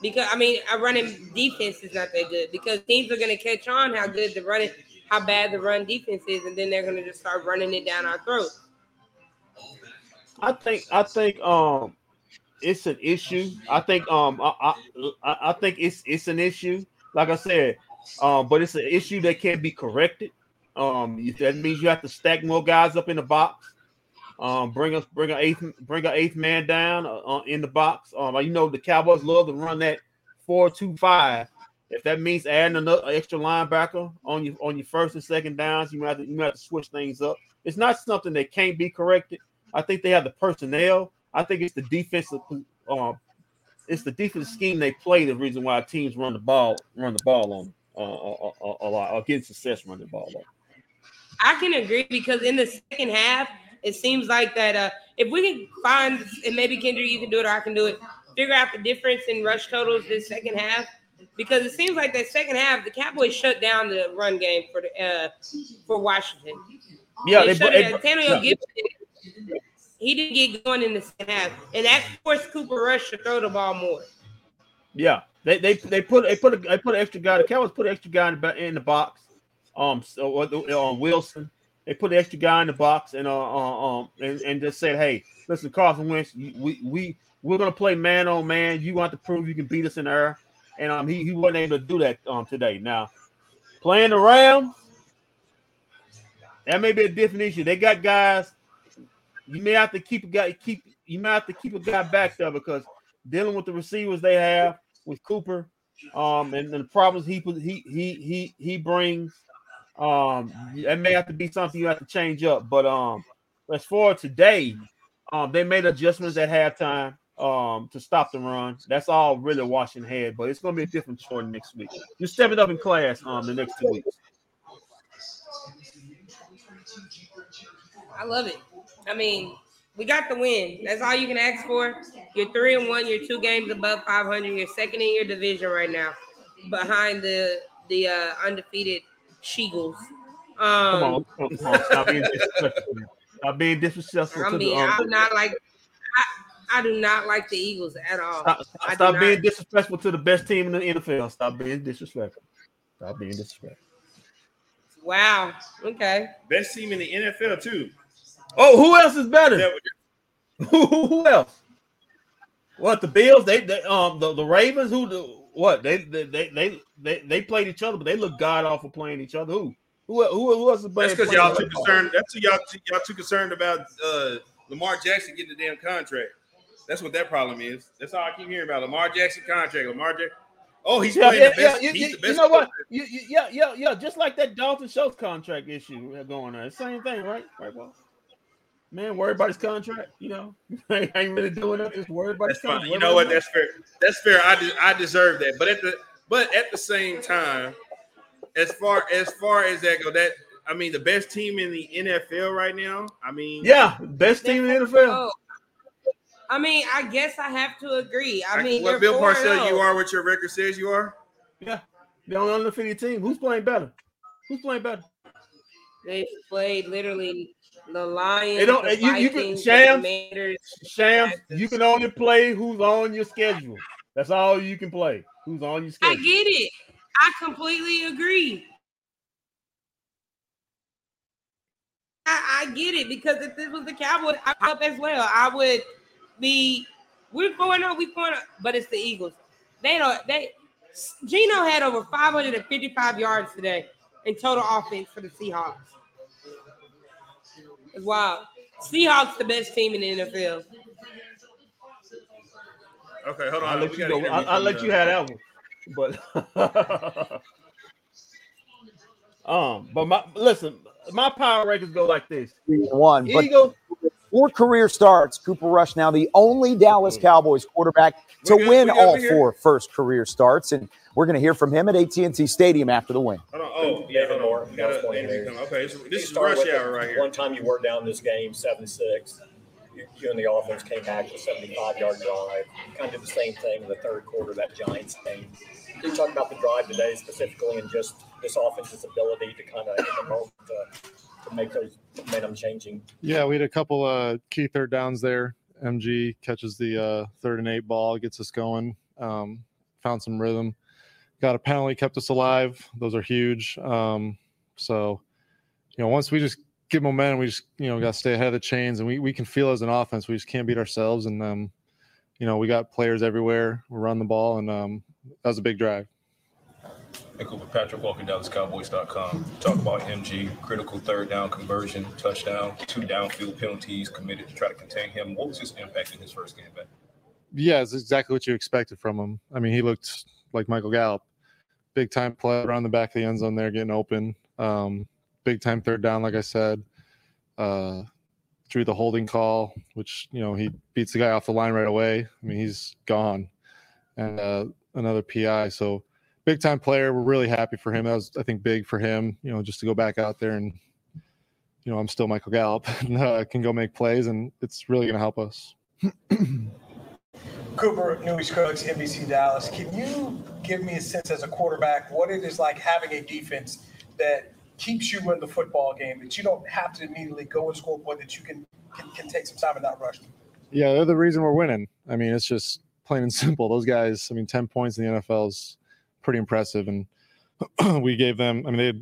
Because I mean, our running defense is not that good because teams are going to catch on how good the running, how bad the run defense is, and then they're going to just start running it down our throat. I think I think um it's an issue. I think um I I, I think it's it's an issue. Like I said, um, but it's an issue that can't be corrected. Um, that means you have to stack more guys up in the box. Um, bring us bring an eighth bring an eighth man down uh, uh, in the box. Um, you know the Cowboys love to run that four two five. If that means adding another extra linebacker on your on your first and second downs, you might have to, you might have to switch things up. It's not something that can't be corrected. I think they have the personnel. I think it's the defensive, um, it's the defensive scheme they play. The reason why teams run the ball, run the ball on uh, a, a, a lot, or get success running the ball on. I can agree because in the second half, it seems like that uh, if we can find and maybe Kendra, you can do it or I can do it, figure out the difference in rush totals this second half. Because it seems like that second half, the Cowboys shut down the run game for the uh, for Washington. Yeah, they, they, shut it. Antonio. Gibson, he didn't get going in the second half, and that forced Cooper Rush to throw the ball more. Yeah, they they they put they put a, they put an extra guy. The Cowboys put an extra guy in the, in the box. Um, so uh, um, Wilson, they put an extra guy in the box and uh, uh um and, and just said, hey, listen, Carson Wentz, we we we're gonna play man on man. You want to prove you can beat us in the air, and um he, he wasn't able to do that um today. Now playing the Rams, that may be a different issue. They got guys. You may have to keep a guy keep. You may have to keep a guy back there because dealing with the receivers they have with Cooper, um, and, and the problems he he he he he brings, um, that may have to be something you have to change up. But um, as far as today, um, they made adjustments at halftime um to stop the run. That's all really washing head, but it's gonna be a different story next week. You're stepping up in class um the next two weeks. I love it. I mean, we got the win. That's all you can ask for. You're three and one. You're two games above 500. You're second in your division right now, behind the the uh, undefeated Sheagles. Come Um, on, come on, stop being disrespectful. Stop being disrespectful I to the mean, I do um, not like. I, I do not like the Eagles at all. stop, I do stop being not. disrespectful to the best team in the NFL. Stop being disrespectful. Stop being disrespectful. Wow. Okay. Best team in the NFL too. Oh, who else is better? Who, who else? What the Bills? They, they um the, the Ravens. Who the what? They they they they they, played each other, but they look god awful playing each other. Who who who, who else is? That's because y'all too concerned. That's y'all y'all too concerned about uh, Lamar Jackson getting the damn contract. That's what that problem is. That's all I keep hearing about. Lamar Jackson contract. Lamar Jackson. Oh, he's Yeah, playing yeah, the best. yeah, you, he's you- the best. you know what? You, you, yeah, yeah, yeah. Just like that Dalton Schultz contract issue going on. Same thing, right? Right, boss? Man, worry about his contract. You know, I ain't really doing it. Just worry about That's his contract. You know what? That's fair. That's fair. I de- I deserve that. But at the but at the same time, as far as far as that go, that I mean, the best team in the NFL right now. I mean, Yeah, best team in the NFL. Oh. I mean, I guess I have to agree. I mean, what Bill 4 Parcells, oh. you are what your record says you are. Yeah, they're on the undefeated team. Who's playing better? Who's playing better? They played literally the Lions. They don't- the you- you can- Vikings, the Shams, Commanders. Shams, you can only play who's on your schedule. That's all you can play. Who's on your schedule? I get it. I completely agree. I, I get it because if this was the Cowboys, I'm up as well. I would be. We're going up. We're going on, but it's the Eagles. They don't. They. Geno had over 555 yards today in total offense for the Seahawks. It's wild. Seahawks the best team in the NFL. Okay, hold on. I'll let you gotta go. I'll, I'll let uh, you have that one. But um, but my listen, my power rankings go like this: One, but Eagles. Four career starts. Cooper Rush now the only Dallas mm-hmm. Cowboys quarterback to We're good, win all we're good. four first career starts, and we're going to hear from him at AT&T Stadium after the win. Hold. Oh, yeah, hold Moore, on. Got a- Morning Andrew News. come. Okay, this, this is rush hour the- right here. One time you were down this game seven six. You, you and the offense came back with a 75 yard drive. You kind of did the same thing in the third quarter of that Giants game. Can you talk about the drive today specifically and just this offense's ability to kind of in the moment to, to make those momentum changing Yeah, we had a couple uh key third downs there. MG catches the uh third and eight ball, gets us going. Um, found some rhythm. Got a penalty, kept us alive. Those are huge. Um, so you know, once we just get momentum, we just you know got to stay ahead of the chains, and we we can feel as an offense, we just can't beat ourselves. And um, you know, we got players everywhere. We run the ball, and um, that was a big drive. Cooper Patrick, Walker DallasCowboys.com. Talk about MG, critical third down conversion, touchdown, two downfield penalties committed to try to contain him. What was his impact in his first game back? Yeah, it's exactly what you expected from him. I mean, he looked like Michael Gallup. Big time play around the back of the end zone there, getting open. Um, big time third down, like I said. Uh, the holding call, which, you know, he beats the guy off the line right away. I mean, he's gone. And uh, another PI. So big time player. We're really happy for him. That was, I think, big for him, you know, just to go back out there and, you know, I'm still Michael Gallup and uh, can go make plays, and it's really going to help us. Cooper, Newy Scruggs, NBC Dallas. Can you give me a sense as a quarterback what it is like having a defense that keeps you in the football game, that you don't have to immediately go and score a point, that you can, can, can take some time and not rush? Yeah, they're the reason we're winning. I mean, it's just plain and simple. Those guys, I mean, 10 points in the NFL is pretty impressive. And we gave them, I mean,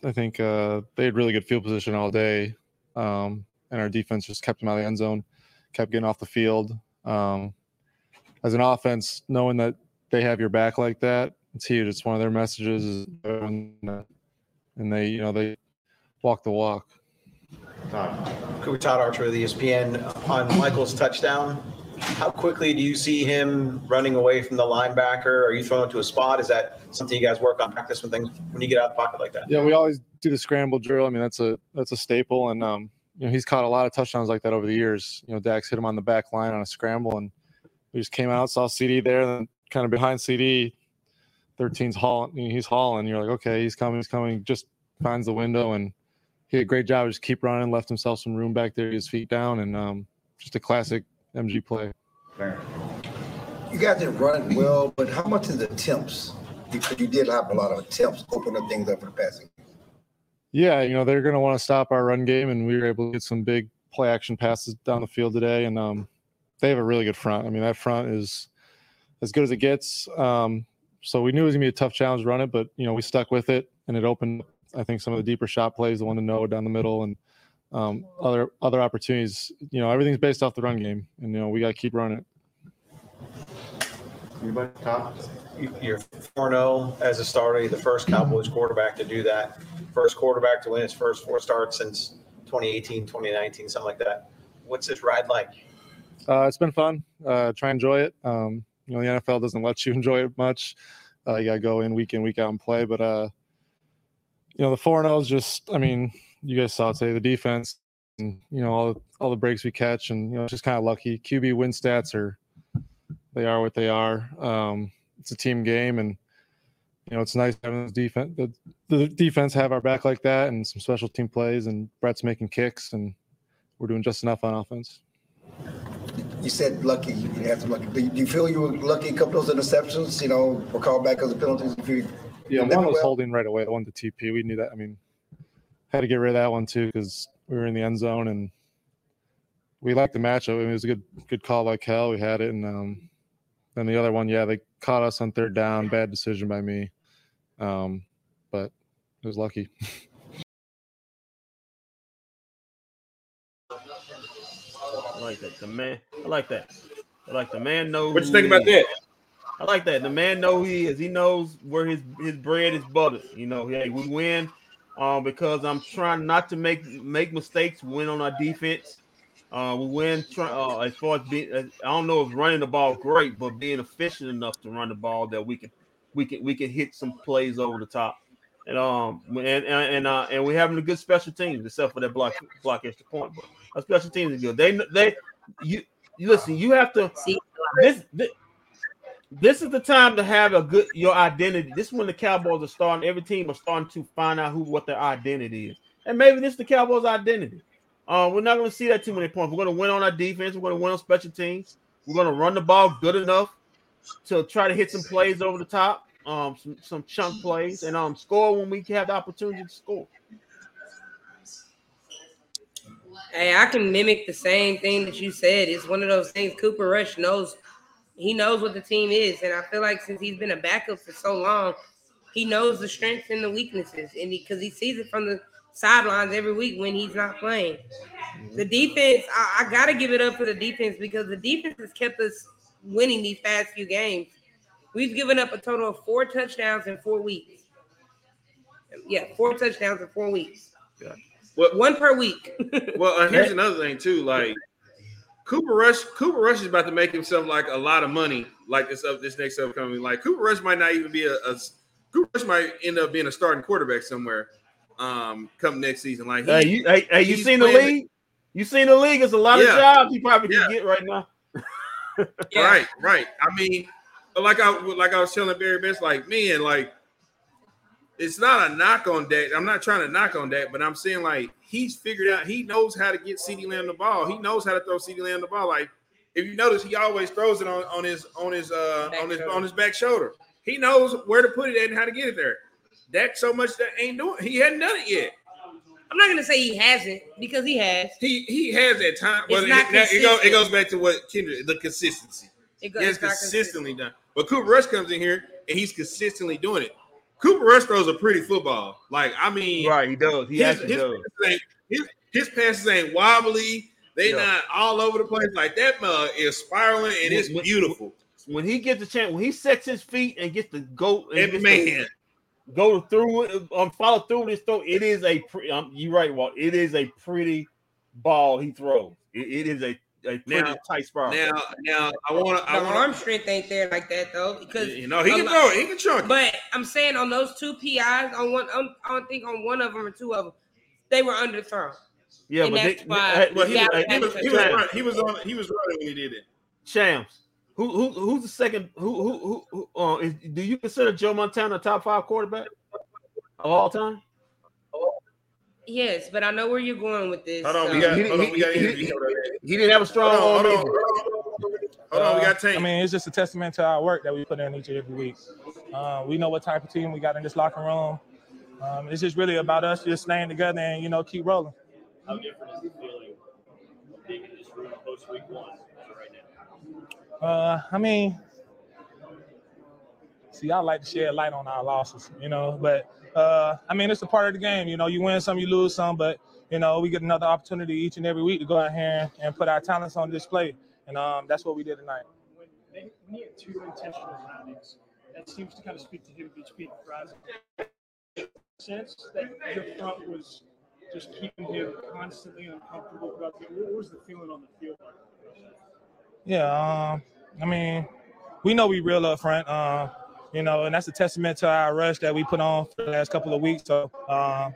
they I think uh, they had really good field position all day. Um, and our defense just kept them out of the end zone, kept getting off the field. Um, as an offense, knowing that they have your back like that, it's huge. It's one of their messages. And they, you know, they walk the walk. Cooper Todd Archer the ESPN on Michael's touchdown. How quickly do you see him running away from the linebacker? Are you throwing it to a spot? Is that something you guys work on practice when things when you get out of the pocket like that? Yeah, we always do the scramble drill. I mean, that's a that's a staple, and um, you know, he's caught a lot of touchdowns like that over the years. You know, Dak's hit him on the back line on a scramble, and we just came out, saw CeeDee there, and then kind of behind CeeDee, 13's hauling. you know, He's hauling. You're like, okay, he's coming, he's coming. Just finds the window, and he did a great job. Just keep running, left himself some room back there, his feet down, and um, just a classic MG play. You guys didn't run it well, but how much is the attempts? Because you did have a lot of attempts, open up things up for the passing. Yeah, you know, they're going to want to stop our run game, and we were able to get some big play action passes down the field today. And um, they have a really good front. I mean, that front is as good as it gets. Um, so we knew it was gonna be a tough challenge to run it, but you know we stuck with it, and it opened. I think some of the deeper shot plays, the one to Noah down the middle, and um, other other opportunities. You know everything's based off the run game, and you know we got to keep running it. You- You're 4 0 as a starter, the first Cowboys quarterback to do that. First quarterback to win his first four starts since 2018, 2019, something like that. What's this ride like? Uh, it's been fun. Uh, try and enjoy it. Um, you know, the NFL doesn't let you enjoy it much. Uh, you got to go in week in, week out and play. But, uh, you know, the 4 0 is just, I mean, you guys saw today the defense and, you know, all, all the breaks we catch and, you know, just kind of lucky. QB win stats are, they are what they are. Um, it's a team game and, you know, it's nice having the defense, the, the defense have our back like that and some special team plays and Brett's making kicks and we're doing just enough on offense. You said lucky, you had some lucky. Do you, feel you were lucky a couple of those interceptions, you know, were called back as a penalties? You feel Yeah, one was well? holding right away. The one to TP, we knew that. I mean, had to get rid of that one too because we were in the end zone and we liked the matchup. I mean, it was a good good call by Kel. We had it, and um, then the other one, yeah, they caught us on third down. Bad decision by me, um, but it was lucky. I like that. The man, I like that. I like the man knows. What you think about is. that? I like that. The man know who he is. He knows where his his bread is buttered. You know, hey, we win um, because I'm trying not to make make mistakes. Win on our defense. Uh, we win try, uh, as far as being. I don't know if running the ball great, but being efficient enough to run the ball that we can we can we can hit some plays over the top. And um and and and, uh, and we're having a good special teams except for that block block extra point. But our special teams is good. They they you, listen. You have to this, this this is the time to have a good your identity. This is when the Cowboys are starting. Every team are starting to find out who what their identity is, and maybe this is the Cowboys' identity. Uh, we're not going to see that too many points. We're going to win on our defense. We're going to win on special teams. We're going to run the ball good enough to try to hit some plays over the top, um, some some chunk plays, and um, score when we have the opportunity to score. Hey, I can mimic the same thing that you said. It's one of those things. Cooper Rush knows he knows what the team is, and I feel like since he's been a backup for so long, he knows the strengths and the weaknesses, and because he, sees it from the sidelines every week when he's not playing. Mm-hmm. The defense, I, I got to give it up for the defense because the defense has kept us winning these past few games. We've given up a total of four touchdowns in four weeks. Yeah, four touchdowns in four weeks. Well, One per week. well, and here's another thing too. Like Cooper Rush, Cooper Rush is about to make himself like a lot of money. Like this up this next upcoming. Like Cooper Rush might not even be a, a Cooper Rush might end up being a starting quarterback somewhere. Um, come next season. Like he- Hey, you, hey, hey, you seen the playing- league? You seen the league? It's a lot of jobs he probably can get right now. Right, right. I mean, like I like I was telling Barry Best, like man, like it's not a knock on that. I'm not trying to knock on that, but I'm saying like he's figured out. He knows how to get CeeDee Lamb the ball. He knows how to throw CeeDee Lamb the ball. Like if you notice, he always throws it on, on his on his uh Back on his shoulder. on his back shoulder. He knows where to put it and how to get it there. Dak so much that ain't doing. He hadn't done it yet. I'm not gonna say he hasn't because he has. He he has that time, It's but it, it, go, it goes back to what Kendrick the consistency. It goes, it's consistently done. But Cooper Rush comes in here and he's consistently doing it. Cooper Rush throws a pretty football. Like I mean, Right, he does. He his, his, does. passes his, his passes ain't wobbly. They Yeah. not all over the place. Like that mug is spiraling and it's beautiful. When he gets the chance, when he sets his feet and gets to go, and man, to go through it, um, follow through with his throw. It is a, pre- um, you right, Walt. It is a pretty ball he throws. It, it is a, a Now- tight spiral. now now I want to. I The want arm strength ain't there like that though, because You know he can lot- throw it. He can chunk. But I'm saying on those two PIs, on one, on, I don't think on one of them or two of them, they were underthrown. yeah, and but that's they, why- hey, But he, Yeah, was- he was he was Shams, running, he was on he was running when he did it. Shams. Who, who who's the second? Who who who? who uh, is, do you consider Joe Montana a top five quarterback of all time? Yes, but I know where you're going with this. Hold on, we got He- hold on, we got he- interview. He didn't have a strong hold arm. on, either. hold on, we got Uh, I mean, it's just a testament to our work that we put in each and every week. Uh, we know what type of team we got in this locker room. Um, it's just really about us just staying together and you know keep rolling. How different is the feeling of being in this room post week one right now? Uh, I mean, See, I like to shed light on our losses, you know. But uh, I mean, it's a part of the game. You know, you win some, you lose some, but you know, we get another opportunity each and every week to go out here and put our talents on display, and um, that's what we did tonight. When, they, when he had two intentional landings, that seems to kind of speak to him being rising. Sense that your front was just keeping him constantly uncomfortable throughout the What was the feeling on the field like? Yeah, um, I mean, we know we real up front, uh, you know, and that's a testament to our rush that we put on for the last couple of weeks. So, um,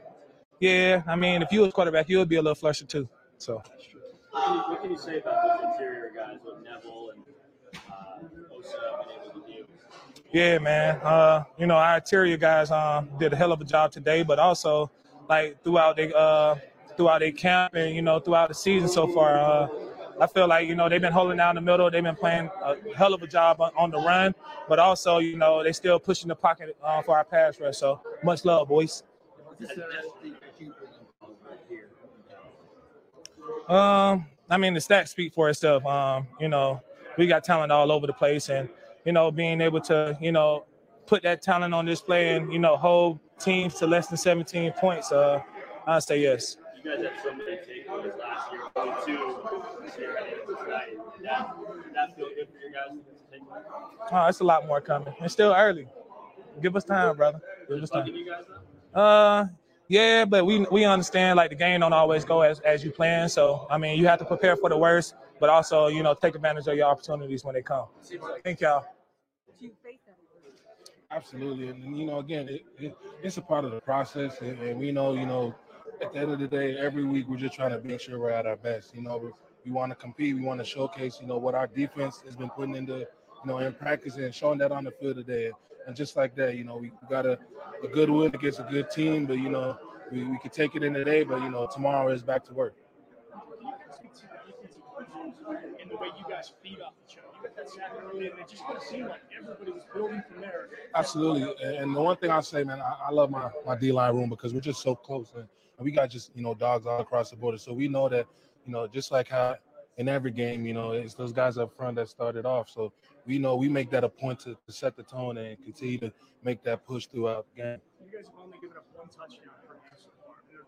yeah, I mean, if you was quarterback, you would be a little flusher too. So, What can you, what can you say about those interior guys with Neville and uh, Osa being able to do? yeah, man, uh, you know, our interior guys um, did a hell of a job today, but also like throughout the uh, throughout their camp and you know throughout the season so far. Uh, I feel like you know they've been holding down the middle. They've been playing a hell of a job on, the run, but also you know they still pushing the pocket uh, for our pass rush. So much love, boys. Um, I mean the stats speak for itself. Um, you know, we got talent all over the place, and you know being able to you know put that talent on display and you know hold teams to less than 17 points. Uh, I say yes. You guys had so many takeaways last year, going two this year tonight. That, that feel good for you guys? to take? Oh, it's a lot more coming. It's still early. Give us time, brother. Give us time. you guys though? Uh, yeah, but we we understand like the game don't always go as as you plan. So I mean, you have to prepare for the worst, but also you know take advantage of your opportunities when they come. Thank y'all. Absolutely, and you know, again, it, it, it's a part of the process, and, and we know, you know, at the end of the day, every week we're just trying to make sure we're at our best. You know, we, we want to compete, we want to showcase, you know, what our defense has been putting into, you know, in practice and showing that on the field today. And just like that, you know, we got a, a good win against a good team, but you know, we, we could take it in today, but you know, tomorrow is back to work. Speak to the defensive coaches and the way you guys feed off each other. You got that sack early, and it just kind of seemed like everybody was building from there. Absolutely. And the one thing I'll say, man, I, I love my, my D line room because we're just so close and we got just, you know, dogs all across the border. So we know that, you know, just like how in every game, you know, it's those guys up front that started off. So we know we make that a point to, to set the tone and continue to make that push throughout the game. You guys have only given up one touchdown per game so far. You're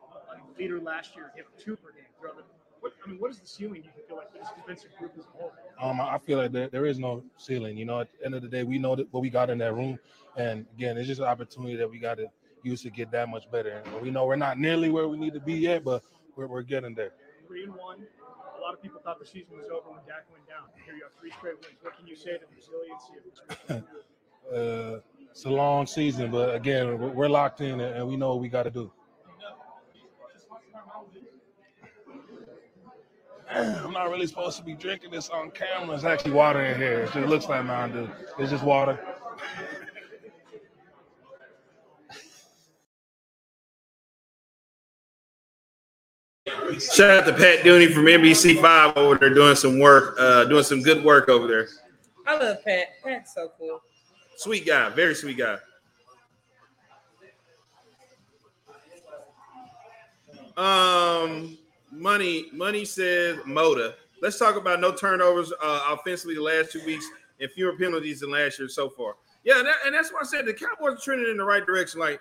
leader last year gave up two per game. the- What, I mean, what is the ceiling you feel like this defensive group as a whole? Um, I I feel like there, there is no ceiling. You know, at the end of the day, we know that what we got in that room, and again, it's just an opportunity that we got to use to get that much better. And we know we're not nearly where we need to be yet, but we're, we're getting there. Three and one. A lot of people thought the season was over when Dak went down. Here you have three straight wins. What can you say to the resiliency of this? Uh, it's a long season, but again, we're we're locked in, and we know what we got to do. I'm not really supposed to be drinking this on camera. It's actually water in here. It just looks like mine, Dew. It's just water. Shout out to Pat Doney from NBC Five over there doing some work, uh, doing some good work over there. I love Pat. Pat's so cool. Sweet guy, very sweet guy. Um, money, money says Moda. Let's talk about no turnovers uh, offensively the last two weeks and fewer penalties than last year so far. Yeah, that, and that's why I said the Cowboys are trending in the right direction. Like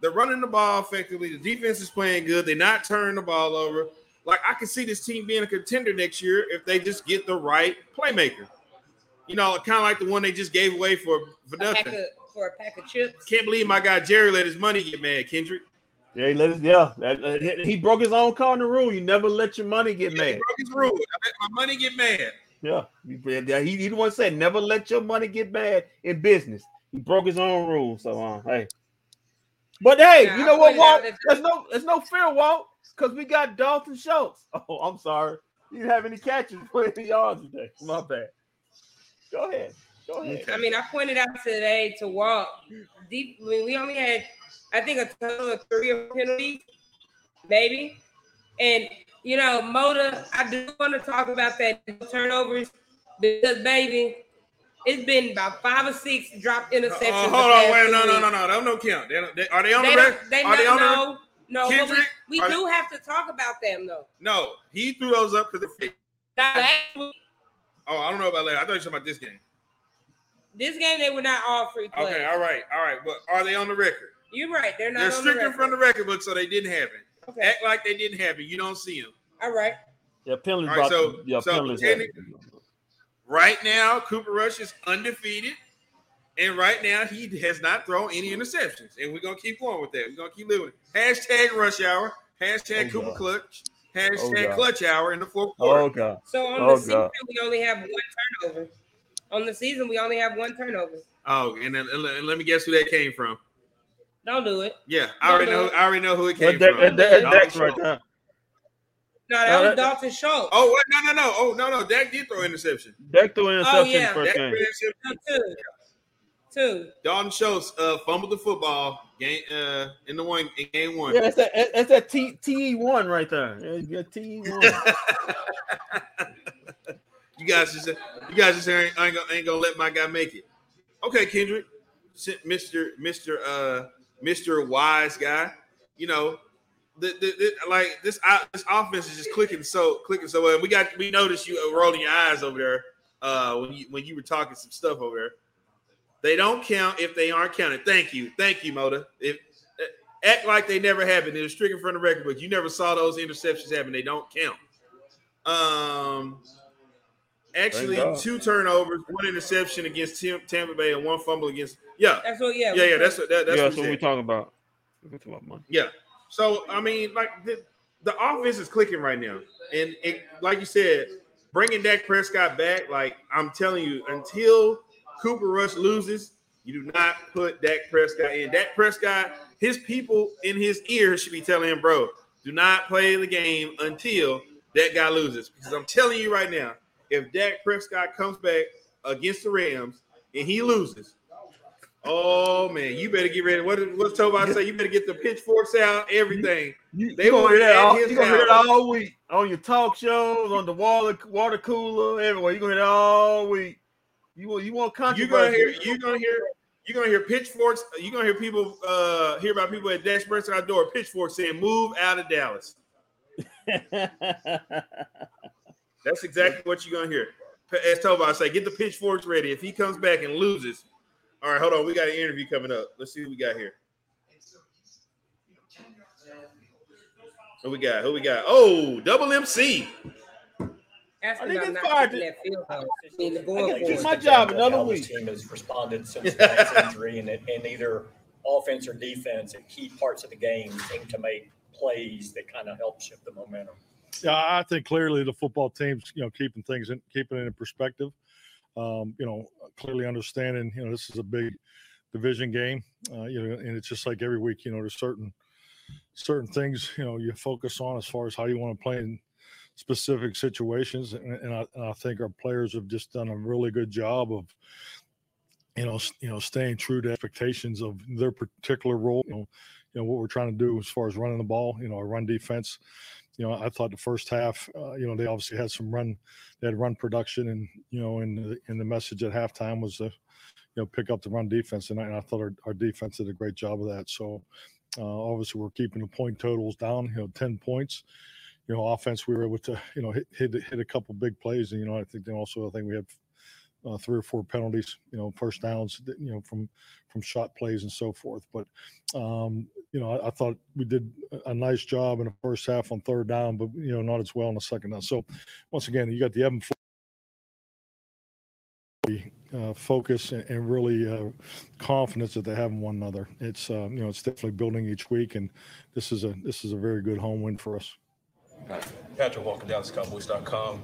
they're running the ball effectively. The defense is playing good. They're not turning the ball over. Like I can see this team being a contender next year if they just get the right playmaker. You know, kind of like the one they just gave away for for A pack nothing. of, for a pack of chips. Can't believe my guy Jerry let his money get mad, Kendrick. Yeah, he let us, yeah. he- he broke his own cardinal rule. You never let your money get He mad. broke his rule. I let my money get mad. Yeah, he, yeah, he, he the one said never let your money get bad in business. He broke his own rule. So uh, hey, but hey, Yeah, you I know what, pointed Walt? There's no there's no fear, Walt, because we got Dalton Schultz. Oh, I'm sorry, you didn't have any catches for any yards today. My bad. Go ahead. Go ahead. I mean, I pointed out today to Walt. Deep, I mean, we only had, I think, a total of three or penalties, maybe. And you know, Moda, I do want to talk about that turnovers because, baby, it's been about five or six dropped interceptions. Oh, uh, hold on, wait, no, no, no, no, no, no count. They, they, are they on They the record? they Are they not, on the no, no, but we, Kendrick, we are- do have to talk about them though. No, he threw those up because they're fake. Now, last week, Oh, I don't know about that. I thought you were talking about this game. This game they were not all free plays. Okay, all right, all right. But are they on the record? You're right. They're not They're on the stricken from the record book, so they didn't happen. Okay. Act like they didn't happen. You don't see them. All right. Yeah, penalties. All right, brought- so- yeah, so penalties. Technically- Right now, Cooper Rush is undefeated. And right now, he has not thrown any interceptions. And we're going to keep going with that. We're going to keep living. Hashtag rush hour. Hashtag Oh, Cooper God. Clutch. Oh, Hashtag God. clutch hour in the fourth oh, quarter. Oh god. So on Oh, the season, God. we only have one turnover. On the season, we only have one turnover. Oh, and then and let- me guess who that came from. Don't do it. Yeah, I already know. no. I already know who it came that, from. that, that, Dalton that's right Schultz. There. No, that No, was that- Dalton Schultz. Oh, what? No, no, no. Oh, no, no. Dak did throw interception. Dak threw an Oh, interception yeah. first Dak game. threw interception. Two. Two. Dalton Schultz uh, fumbled the football game uh, in the one in game one. Yeah, that's that. That's that T T one right there. Yeah, you got T one. You guys just you guys just ain't, ain't, gonna, ain't gonna let my guy make it. Okay, Kendrick, Mister Mister uh Mister Wise guy. You know, the, the, the like this uh, this offense is just clicking so clicking so well. And we got we noticed you uh, rolling your eyes over there uh when you when you were talking some stuff over there. They don't count if they aren't counted. Thank you, thank you, Moda. If uh, act like they never happened. It was stricken from the record book. You never saw those interceptions happen. They don't count. Um, actually, two turnovers, one interception against Tim, Tampa Bay, and one fumble against. Yeah, That's what. Yeah. yeah, yeah. That's what that, that's yeah, what, that's what we're talking about. We're talking about money. Yeah. So I mean, like the, the offense is clicking right now, and it, like you said, bringing Dak Prescott back. Like I'm telling you, until Cooper Rush loses, you do not put Dak Prescott in. Dak Prescott, his people in his ear should be telling him, bro, do not play the game until that guy loses. Because I'm telling you right now, if Dak Prescott comes back against the Rams and he loses, oh man, you better get ready. What what's Toby say? You better get the pitchforks out, everything. You, They you gonna hear that? All, you gonna hear that all week on your talk shows, on the water water cooler, everywhere. You gonna hear that all week. You want you want controversy. You're gonna hear you're gonna hear you're gonna hear pitchforks. You're gonna hear people uh hear about people at Dak Prescott door pitchforks saying move out of Dallas. That's exactly what you're gonna hear. As Toby say, get the pitchforks ready. If he comes back and loses, all right, hold on. We got an interview coming up. Let's see what we got here. Who we got? Who we got? Oh, double MC. Ask I me about not fired. that field goal. I mean, going gotta for keep it. my job another How week. team has responded since Dak's injury, and, it- and either offense or defense at key parts of the game seem to make plays that kind of help shift the momentum. Yeah, I think clearly the football team's you know keeping things in keeping it in perspective. Um, you know, clearly understanding you know this is a big division game. Uh, you know, and it's just like every week. You know, there's certain certain things you know you focus on as far as how you want to play in specific situations, and, and, I, and I think our players have just done a really good job of you know you know staying true to expectations of their particular role. You know, you know what we're trying to do as far as running the ball. You know, our run defense you know, I thought the first half, uh, you know, they obviously had some run, they had run production, and you know, in the in the message at halftime was to, you know, pick up the run defense, and I, and I thought our, our defense did a great job of that. So, uh, obviously, we're keeping the point totals down, you know, ten points. You know, offense, we were able to, you know, hit hit, hit a couple big plays, and you know, I think then also I think we had uh, three or four penalties, you know, first downs, you know, from from shot plays and so forth. But um, you know, I, I thought we did a- nice job in the first half on third down, but you know, not as well in the second down. So once again, you got the Evan uh, focus and, and really uh, confidence that they have in one another. It's uh, you know, it's definitely building each week, and this is a this is a very good home win for us. Patrick Walker, DallasCowboys.com.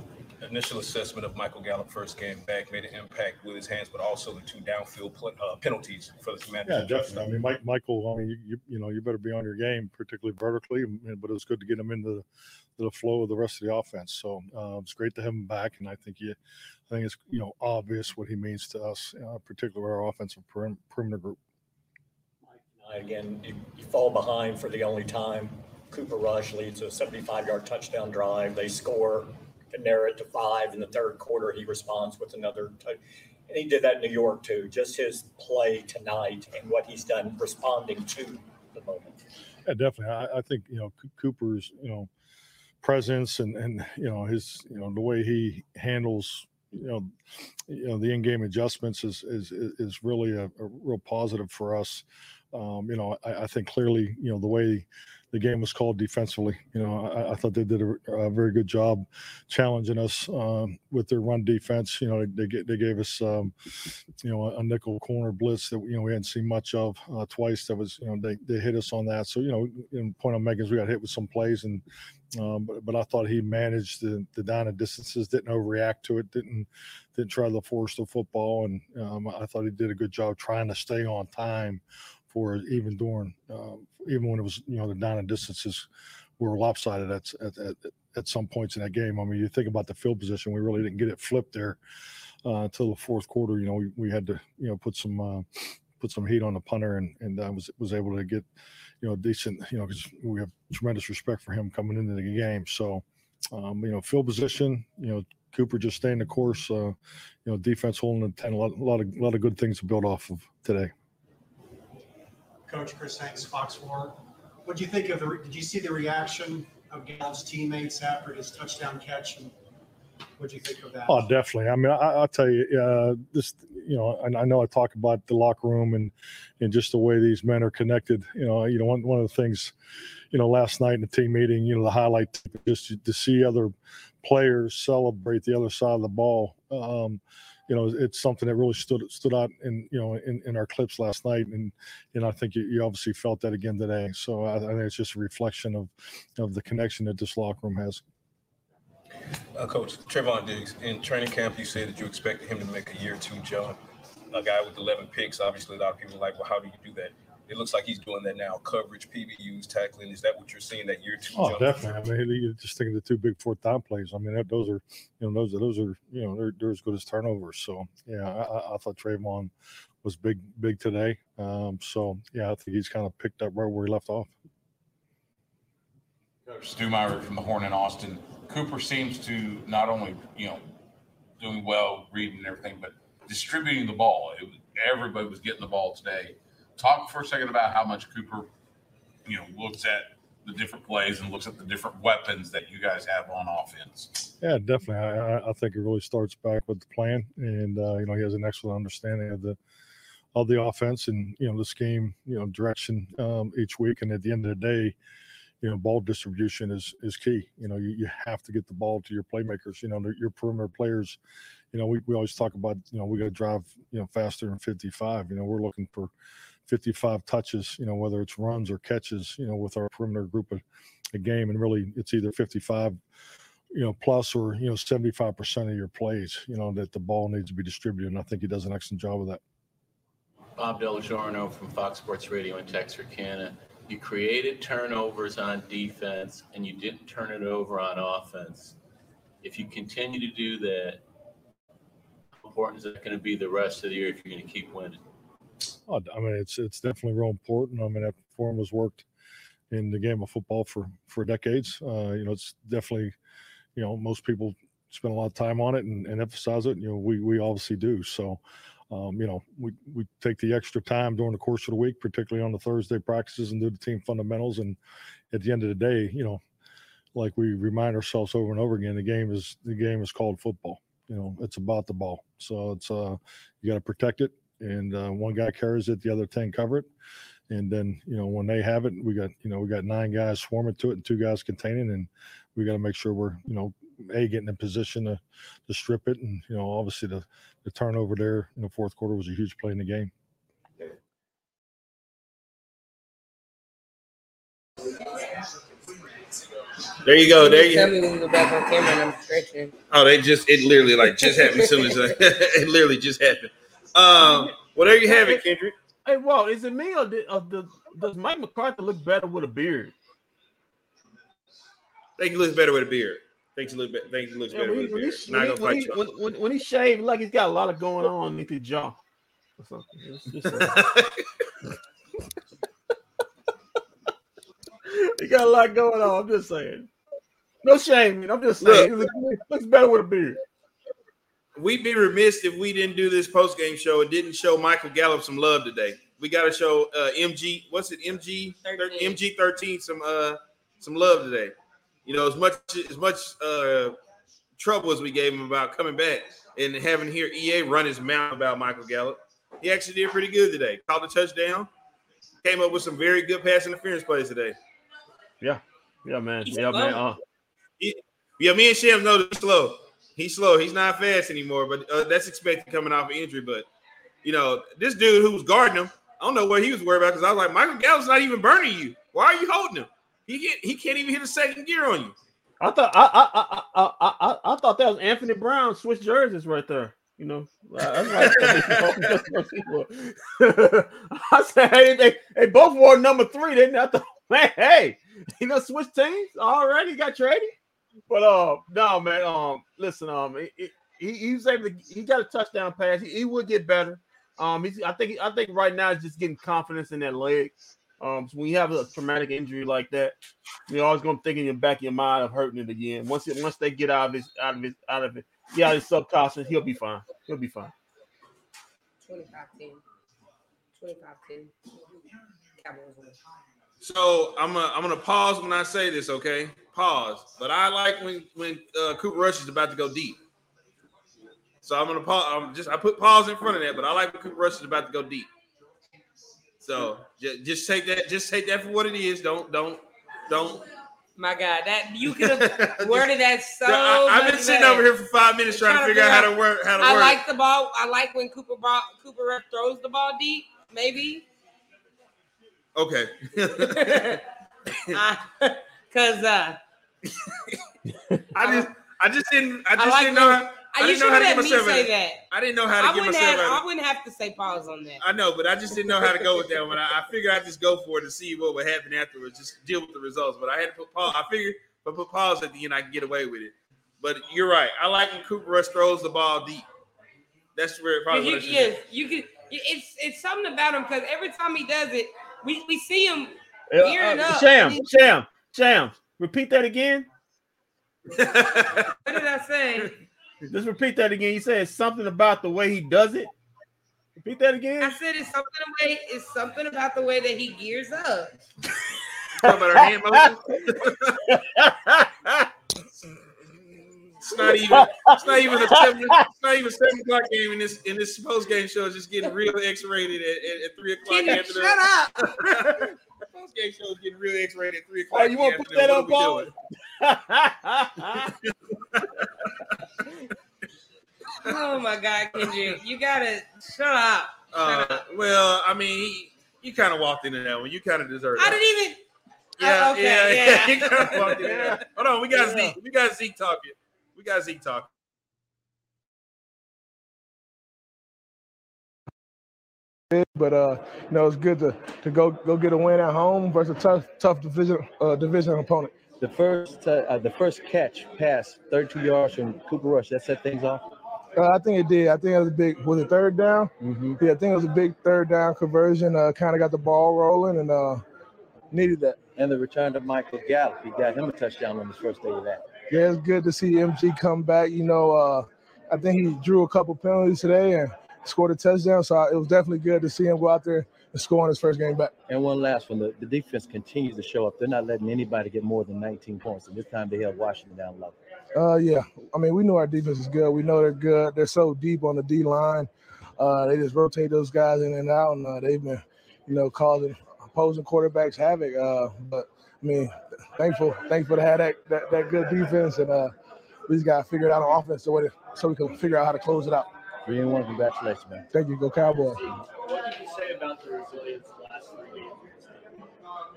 Initial assessment of Michael Gallup first game back made an impact with his hands, but also the two downfield pl- uh, penalties for the Commanders. Yeah, definitely. I mean, Mike, Michael. I mean, you, you you know, you better be on your game, particularly vertically. But it was good to get him into the, the flow of the rest of the offense. So uh, it's great to have him back, and I think he, I think it's you know obvious what he means to us, uh, particularly our offensive perim- perimeter group. Again, you, you fall behind for the only time. Cooper Rush leads a 75-yard touchdown drive. They score to narrow it to five in the third quarter. He responds with another. And he did that in New York too. Just his play tonight and what he's done responding to the moment. Yeah, definitely. I, I think you know Co- Cooper's you know presence and and you know his you know the way he handles you know, you know, the in-game adjustments is is is really a, a real positive for us. Um, you know, I, I think clearly, you know, the way the game was called defensively. You know, I, I thought they did a, a, very good job challenging us um, with their run defense. You know, they they, they gave us um, you know a, nickel corner blitz that you know we hadn't seen much of uh, twice. That was you know they, they hit us on that. So you know, in point on Megan's, we got hit with some plays and. Um, but, but I thought he managed the, the down and distances, didn't overreact to it, didn't didn't try to force the football, and um, I thought he did a good job trying to stay on time for even during um, even when it was you know the down and distances were lopsided at, at, at, at some points in that game. I mean, you think about the field position, we really didn't get it flipped there uh, until the fourth quarter. You know, we, we had to you know put some uh, put some heat on the punter, and and I was was able to get you know decent you know because we have tremendous respect for him coming into the game. So um, you know, field position, you know. Cooper just staying the course, uh, you know, defense holding the ten. A lot, a lot of, a lot of good things to build off of today. Coach Chris Hanks, Fox 4. What do you think of the? Did you see the reaction of Gallup's teammates after his touchdown catch? And what do you think of that? Oh, definitely. I mean, I, will tell you, uh, this, you know, and I know I talk about the locker room and and just the way these men are connected. You know, you know, one one of the things, you know, last night in the team meeting, you know, the highlight just to, to see other players celebrate the other side of the ball. Um, you know, it's something that really stood stood out in you know in, in our clips last night, and and I think you, you obviously felt that again today. So I, I, think it's just a reflection of of the connection that this locker room has. Uh, Coach Trevon Diggs, in training camp, you said that you expected him to make a year two jump. A guy with 11 picks, obviously, a lot of people are like, well, how do you do that? It looks like he's doing that now. Coverage, PBUs, tackling. Is that what you're seeing that year two? Oh, definitely. I mean, you just think of the two big fourth down plays. I mean, that, those are you know those are those are you know they're, they're as good as turnovers. So yeah, I, I thought Trevon was big big today. Um, so yeah, I think he's kind of picked up right where he left off. Coach Stumeyer from the Horn in Austin. Cooper seems to not only you know doing well, reading and everything, but distributing the ball. Was, everybody was getting the ball today talk for a second about how much Cooper, you know, looks at the different plays and looks at the different weapons that you guys have on offense. Yeah, definitely. I, I think it really starts back with the plan, and uh, you know he has an excellent understanding of the of the offense and you know the scheme, you know, direction um, each week. And at the end of the day, you know, ball distribution is is key. You know, you, you have to get the ball to your playmakers. You know, your perimeter players. You know, we, we always talk about you know we got to drive you know faster than 55. You know, we're looking for 55 touches, you know, whether it's runs or catches, you know, with our perimeter group of a game. And really, it's either 55, you know, plus or, you know, 75% of your plays, you know, that the ball needs to be distributed. And I think he does an excellent job of that. Bob Delgiorno from Fox Sports Radio in Texarkana. You created turnovers on defense and you didn't turn it over on offense. If you continue to do that, how important is that going to be the rest of the year if you're going to keep winning? Oh, I mean, it's it's definitely real important. I mean, that form has worked in the game of football for for decades. Uh, you know, it's definitely, you know, most people spend a lot of time on it and, and emphasize it. You know, we we obviously do. So, um, you know, we we take the extra time during the course of the week, particularly on the Thursday practices, and do the team fundamentals. And at the end of the day, you know, like we remind ourselves over and over again, the game is the game is called football. You know, it's about the ball. So it's uh, you got to protect it and uh, one guy carries it, the other ten cover it, and then you know when they have it, we got you know we got nine guys swarming to it and two guys containing, and we got to make sure we're you know a getting in position to to strip it, and you know obviously the the turnover there in the fourth quarter was a huge play in the game. There you go. There you Tell me when we go back on camera and I'm stretching. Oh, they just it literally like just happened as soon as I, it literally just happened. Um, well, there you have it, Kendrick. Hey, Walt, is it me or, did, or does, does Mike McCarthy look better with a beard? I think he looks better with a beard. Think he looks, think he looks Yeah, better when, with a beard. he, when, gonna he, when, he, when, when, when he shaved, like he's got a lot of going on underneath his jaw. Or something. It's he got a lot going on. I'm just saying. No shame. I'm just saying. Looks, he looks better with a beard. We'd be remiss if we didn't do this post game show and didn't show Michael Gallup some love today. We got to show uh, MG. What's it? MG. MG thirteen some uh some love today. You know, as much as much uh troubles we gave him about coming back and having to hear EA run his mouth about Michael Gallup. He actually did pretty good today. Called a touchdown. Came up with some very good pass interference plays today. Yeah, yeah, man. Yeah, man. Uh, yeah, me and Shams know that he's slow. He's slow. He's not fast anymore, but uh, that's expected coming off an injury. But you know, this dude who was guarding him, I don't know what he was worried about because I was like, Michael Gallup's not even burning you. Why are you holding him? He get, he can't even hit a second gear on you. I thought I I, I I I I thought that was Anthony Brown switch jerseys right there. You know, I, said, hey, they, they both wore number three. They? I thought, man, hey, you know, switch teams already got traded. But uh, no, man. Um, listen, um, he, he, he was able to. He got a touchdown pass. He, he would get better. Um, he's, I think I think right now he's just getting confidence in that leg. Um, so when you have a traumatic injury like that, you're always gonna think in your back of your mind of hurting it again. Once it once they get out of his out of his out of it, yeah, out of his subconscious, he'll be fine. He'll be fine. 25 10. 25 10. So I'm gonna I'm gonna pause when I say this, okay? Pause. But I like when when uh, Cooper Rush is about to go deep. So I'm gonna pause. I'm just I put pause in front of that, but I like when Cooper Rush is about to go deep. So just, just take that. Just take that for what it is. Don't don't don't. My God, that you could have worded that so. I, have been sitting better. over here for five minutes trying to figure out how to work how to I work. like the ball. I like when Cooper ball, Cooper Rush throws the ball deep. Maybe Okay. because uh, I just I just didn't I I just like didn't know how, I I didn't you know how should to have let me myself say out. that. I didn't know how to I get wouldn't myself have. out. I wouldn't have to say pause on that. I know, but I just didn't know how to go with that one. I, I figured I'd just go for it to see what would happen afterwards, just deal with the results. But I had to put pause. I figured if I put pause at the end, I can get away with it. But you're right. I like when Cooper Rush throws the ball deep. That's where it probably You, what yes, you could. It's it's something about him because every time he does it, we, we see him Uh, gearing uh, up. Sham, Sham, Sham. Repeat that again. What did I say? Just repeat that again. You said something about the way he does it. Repeat that again. I said it's something the way it's something about the way that he gears up. About our hand motion. It's not even. It's not even a seven. It's not even seven o'clock game in this in this post game show. It's just getting real X rated at, at, at three o'clock. Kenny, after shut the, post game show is getting real X rated at three o'clock. Oh, you want to put the that on afternoon. Oh my God, Kendrick, you you gotta shut up. Uh, well, I mean, he, you kind of walked into that one. You kind of deserve I it. didn't even. Yeah, Oh, okay, yeah, yeah. yeah. You kind of walked into that. Hold on, we got Yeah. Zeke. We got Zeke talking. We got Zeke talking. But uh, you know it's good to, to go go get a win at home versus a tough tough division uh, division opponent. The first, uh, uh, the first catch pass, 32 yards from Cooper Rush, that set things off. Uh, I think it did. I think it was a big. Was it third down? Mm-hmm. Yeah, I think it was a big third down conversion. Uh, kind of got the ball rolling and uh, needed that. And the return to Michael Gallup, he got him a touchdown on his first day of that. Yeah, it's good to see MG come back. You know, uh, I think he drew a couple penalties today and scored a touchdown. So it was definitely good to see him go out there and score in his first game back. And one last one, the, the defense continues to show up. They're not letting anybody get more than 19 points. And this time they held Washington down low. Uh, yeah. I mean, we know our defense is good. We know they're good. They're so deep on the D line. Uh, they just rotate those guys in and out, and uh, they've been, you know, causing opposing quarterbacks havoc. Uh, but I mean, thankful, thankful to have that that, that good defense, and uh, we just got to figure it out on offense so, so we can figure out how to close it out. Three and one, congratulations, man. Thank you. Go Cowboys. What did you say about the resilience the last three games?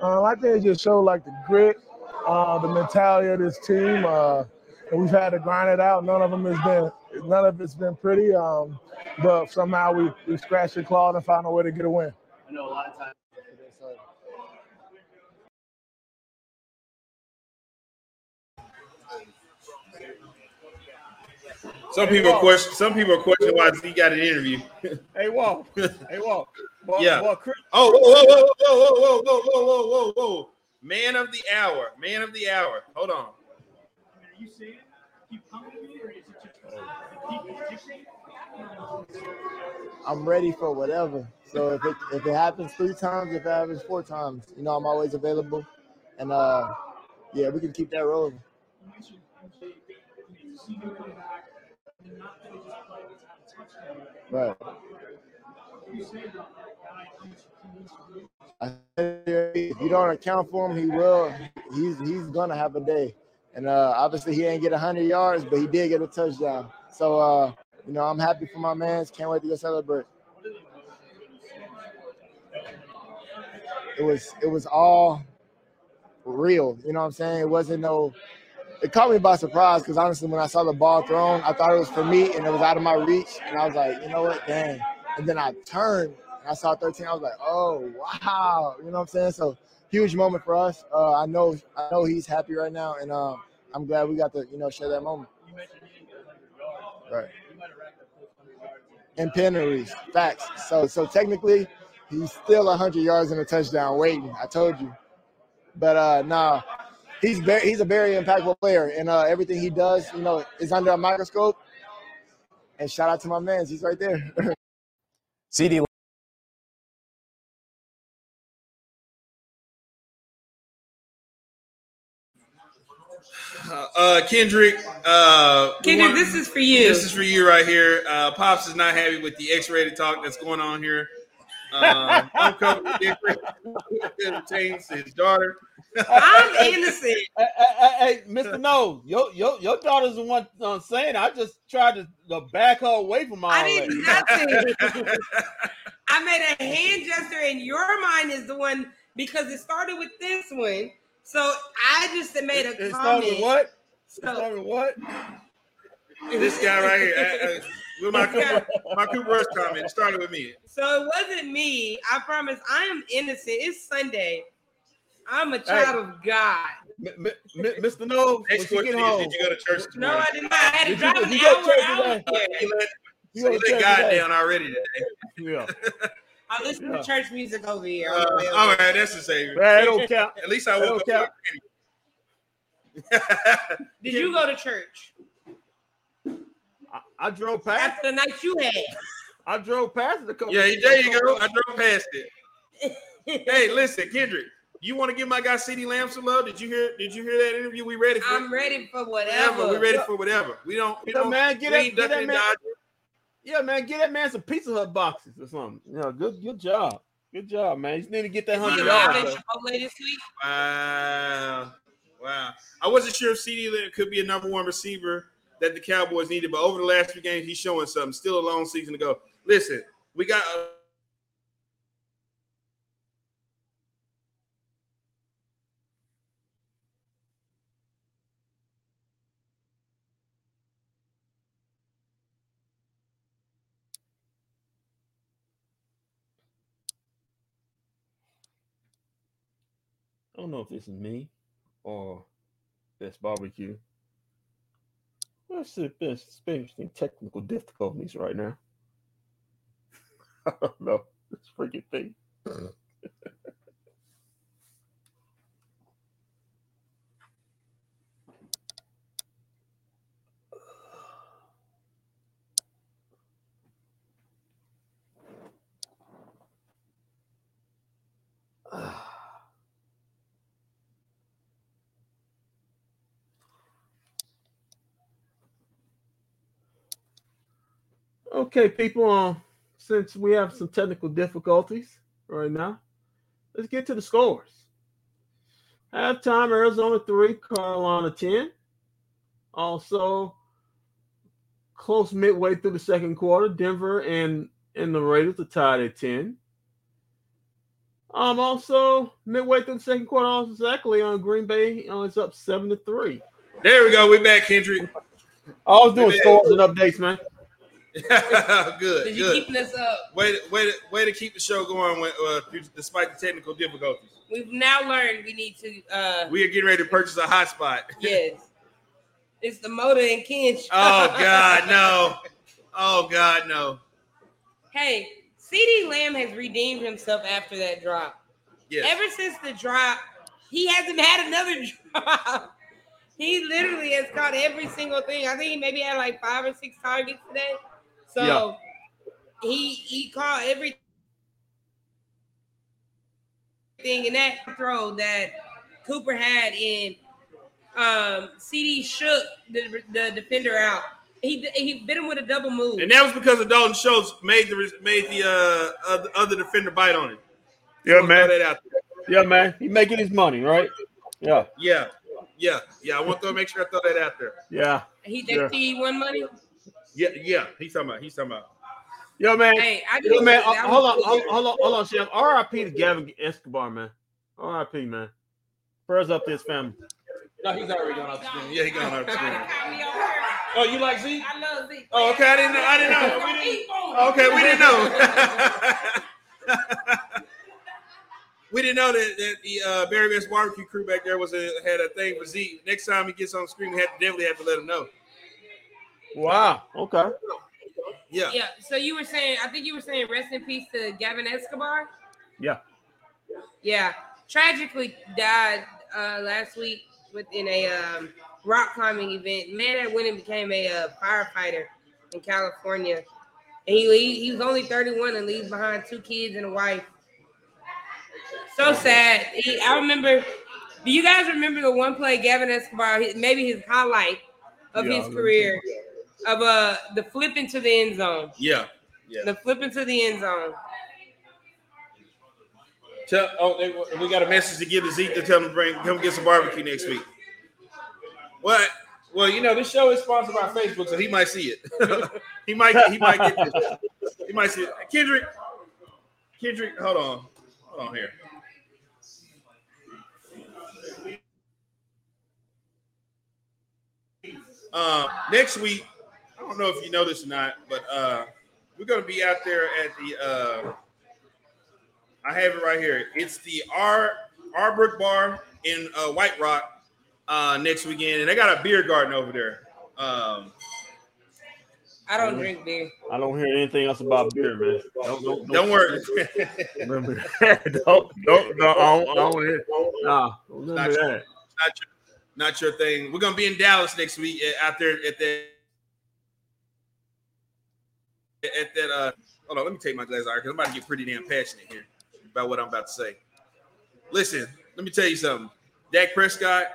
Um, I think it just showed like the grit, uh, the mentality of this team. Uh, and we've had to grind it out. None of them has been, none of it's been pretty. Um, but somehow we we scratched the claw and found a way to get a win. I know a lot of times. Some people question. Some people question why Zeke got an interview. Hey, Walt. Hey, Walt. Boy, Yeah. boy, Chris, Oh, whoa, whoa, whoa, whoa, whoa, whoa, whoa, whoa, whoa, whoa, whoa! Man of the hour. Man of the hour. Hold on. Are you seeing it keep coming to me, or is it just keep keep I'm ready for whatever. So if it if it happens three times, if it happens four times, you know I'm always available. And uh yeah, we can keep that rolling. You mentioned MJ being to see him come back Right. I said, if you don't account for him, he will. He's he's gonna have a day. And uh, obviously, he ain't get 100 yards, but he did get a touchdown. So uh, you know, I'm happy for my man. Can't wait to go celebrate. It was it was all real. You know what I'm saying? It wasn't no. It caught me by surprise because honestly, when I saw the ball thrown, I thought it was for me and it was out of my reach, and I was like, you know what, dang. And then I turned and I saw 13. I was like, oh wow, you know what I'm saying? So huge moment for us. Uh, I know I know he's happy right now, and um, I'm glad we got to you know share that moment. Right. And penalties, facts. So so technically, he's still 100 yards and a touchdown waiting. I told you. But uh, nah, he's very, he's a very impactful player, and uh, everything he does, you know, is under a microscope. And shout out to my man, he's right there. CeeDee Uh, uh, Kendrick. Uh, Kendrick, want- this is for you. This is for you right here. Uh, Pops is not happy with the X-rated talk that's going on here. Um, I'm covered with X-rated entertains his daughter. I'm innocent. Hey, hey, hey, hey, Mr. No, your your your daughter's the one uh, saying. I just tried to, to back her away from all I did nothing. I made a hand gesture, and your mind is the one because it started with this one. So I just made a It comment. started with what? It started with what? This guy right here. Uh, uh, with my Cooper, my Cooper Rush comment. It started with me. so it wasn't me. I promise. I am innocent. It's Sunday. I'm a child of God. M- m- Mr. No, Next when you get home, did you go to church this No, morning? I did not. I had to Did drive did an you go to church hour out today? here. He let, You so go he to let God today. down already today. yeah. I listen Yeah. to church music over here. Uh, all right, that's the savior. That don't count. At least I woke up. Did you go to church I, I drove past. after the night you had? I drove past it a couple. Yeah, there you go. I drove past it. hey, listen, Kendrick, you want to give my guy CeeDee Lamb some love? Did you hear? Did you hear that interview? We ready for I'm ready for whatever. whatever. We ready for whatever. We don't. We Yeah, don't. man, get we that, get that man. Yeah, man, get that man some Pizza Hut boxes or something. Yeah, good, good job, good job, man. You just need to get that hundred live yards. at Chipotle this week? Wow. Wow. I wasn't sure if CeeDee Lamb could be a number one receiver that the Cowboys needed, but over the last few games, he's showing something. Still a long season to go. Listen, we got. Don't know if this is me or this barbecue. See if there's experiencing technical difficulties right now. I don't know. This freaking thing. Okay, people. Um, since we have some technical difficulties right now, let's get to the scores. Halftime: Arizona three, Carolina ten. Also, close midway through the second quarter, Denver and and the Raiders are tied at ten. Um, also midway through the second quarter, also exactly on Green Bay, uh, it's up seven to three. there we go. We're back, Kendrick. I was doing scores and updates, man. good. Did you good. keeping us up? Way to, way, to, way to keep the show going when, uh, despite the technical difficulties. We've now learned we need to. uh We are getting ready to purchase a hotspot. Yes, it's the motor and Ken. show. Oh God, no! Oh God, no! Hey, CeeDee Lamb has redeemed himself after that drop. Yes. Ever since the drop, he hasn't had another drop. He literally has caught every single thing. I think he maybe had like five or six targets today. So he he caught everything in that throw that Cooper had in um, CeeDee shook the, the defender out. He he bit him with a double move. And that was because of Dalton Schultz made the made the uh other, other defender bite on him. Yeah, Throw man. that out there. Yeah, man. He making his money, right? Yeah. Yeah, yeah, yeah. I want to make sure I throw that out there. Yeah. he Yeah. think he won money. Yeah, yeah. He's talking about. He's talking about. Yo, man. Hey, I Yo, just- man. uh, hold on, cool. hold, hold on, hold on, Chef. R.I.P. to Gavin Escobar, man. R.I.P. Man. Prayers up to his family. No, he's already gone off the screen. Yeah, he gone off the screen. Oh, you like Z? I love Z. Oh, okay. I didn't know. I didn't know. We didn't, okay, we didn't know. we didn't know that, that the uh, Barry Best barbecue crew back there was a, had a thing for Z. Next time he gets on the screen, we have to definitely have to let him know. Wow. Okay. Yeah. Yeah. So you were saying, I think you were saying, rest in peace to Gavin Escobar. Yeah. Yeah, tragically died uh, last week within a um, rock climbing event. Man that went and became a uh, firefighter in California. And he he was only 31 and leaves behind two kids and a wife. So sad. He, I remember. Do you guys remember the one play Gavin Escobar? Maybe his highlight of Yeah, I his remember. Of uh the flip into the end zone. Yeah. Yeah. The flip into the end zone. Tell, oh, they, we got a message to give to Zeke to tell him to bring come get some barbecue next week. What? Well, you know this show is sponsored by Facebook, so he might see it. he might he might get this. He might see it. Kendrick, Kendrick, hold on, hold on here. Uh, next week, I don't know if you know this or not, but uh, we're gonna be out there at the. Uh, I have it right here. It's the R Arbrook Bar in uh, White Rock uh, next weekend, and they got a beer garden over there. Um, I don't drink beer. I don't hear anything else about beer, man. Don't, don't, don't worry. remember that. don't, don't, no, I don't, I don't hear. Nah, don't not, remember your, that. not, your, not your thing. We're gonna be in Dallas next week uh, out there at that at that. Uh, hold on, let me take my glasses off because I'm about to get pretty damn passionate here about what I'm about to say. Listen, let me tell you something. Dak Prescott,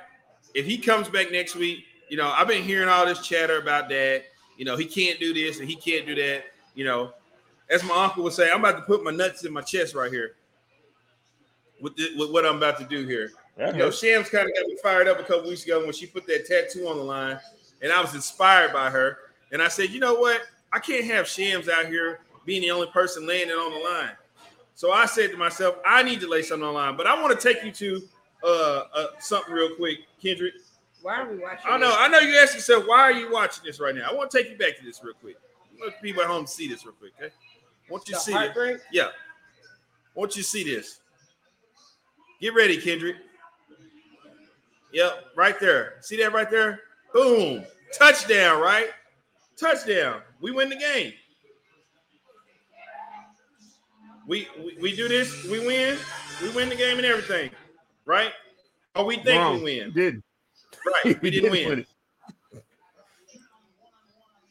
if he comes back next week, you know I've been hearing all this chatter about that. You know he can't do this and he can't do that. You know, as my uncle would say, I'm about to put my nuts in my chest right here with, the, with what I'm about to do here. That you know. Shams kind of got me fired up a couple weeks ago when she put that tattoo on the line, and I was inspired by her. And I said, you know what? I can't have Shams out here being the only person laying it on the line. So I said to myself, I need to lay something on the line. But I want to take you to uh, uh, something real quick, Kendrick. Why are we watching? I know, this? I know. You asked yourself, why are you watching this right now? I want to take you back to this real quick. I want people at home see this real quick. Okay, want you The see it. Yeah, want you see this. Get ready, Kendrick. Yep, right there. See that right there? Boom. Touchdown, right? Touchdown. We win the game. We, we we do this, we win, we win the game and everything, right? Or we think Wrong. we win. Didn't. Right, we didn't didn't win. win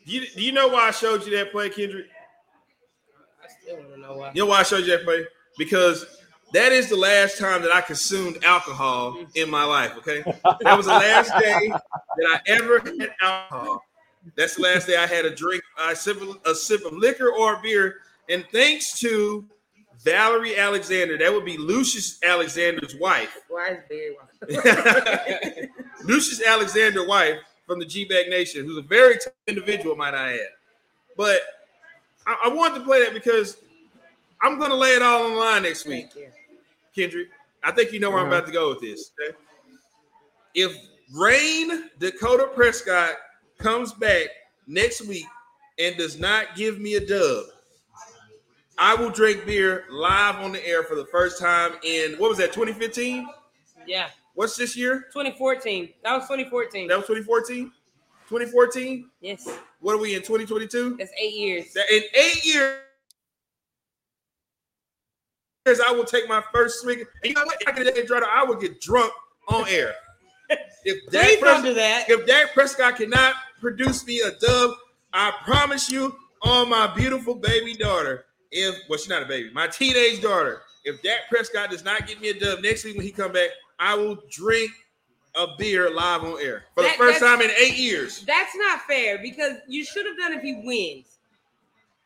Do you, do you know why I showed you that play, Kendrick? I still want to know why. You know why I showed you that play? Because that is the last time that I consumed alcohol in my life. Okay, that was the last day that I ever had alcohol. That's the last day I had a drink, a sip, of, a sip of liquor or beer. And thanks to Valerie Alexander, that would be Lucius Alexander's wife. Why is Barry? Lucius Alexander wife from the G Bag Nation, who's a very tough individual, might I add. But I, I wanted to play that because I'm going to lay it all on the line next week, Kendrick. I think you know where I'm Uh-huh. about to go with this. okay? If Rayne Dakota Prescott comes back next week and does not give me a dub, I will drink beer live on the air for the first time in what was that 2015? Yeah. What's this year? 2014. That was 2014. That was 2014? 2014? Yes. What are we in 2022? That's eight years. In eight years, I will take my first swig. And you know what? After that, Dreader, I will get drunk on air. If Dak Please don't do that. If Dak Prescott cannot produce me a dub, I promise you on my beautiful baby daughter, if well, she's not a baby, my teenage daughter, if Dak Prescott does not get me a dub next week when he come back, I will drink a beer live on air for the first time in eight years. That's not fair because you should have done it if he wins.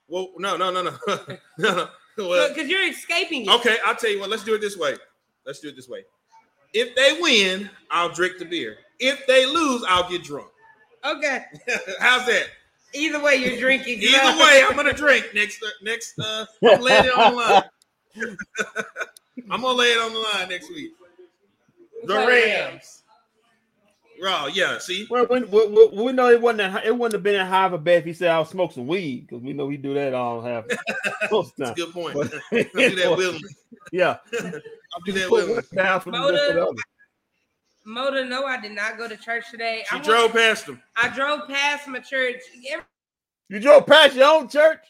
Well, no, no, no, no, no, no. Well, Because you're escaping it. okay, I'll tell you what. Let's do it this way. Let's do it this way. If they win, I'll drink the beer. If they lose, I'll get drunk. Okay. How's that? Either way, you're drinking. Either way, I'm gonna drink next. Next, uh, I'm laying it on the line. I'm gonna lay it on the line next week. The Rams. Raw, yeah. See, Well, we, we, we, we know it wasn't that, it wouldn't have been that high of a bet if he said I'll smoke some weed because we know he do that all half. most That's time. a good point. But- I do that willingly. Yeah. I'll do that Put willingly. Moda, no, I did not go to church today. She I went- drove past them. I drove past my church. Every- You drove past your own church?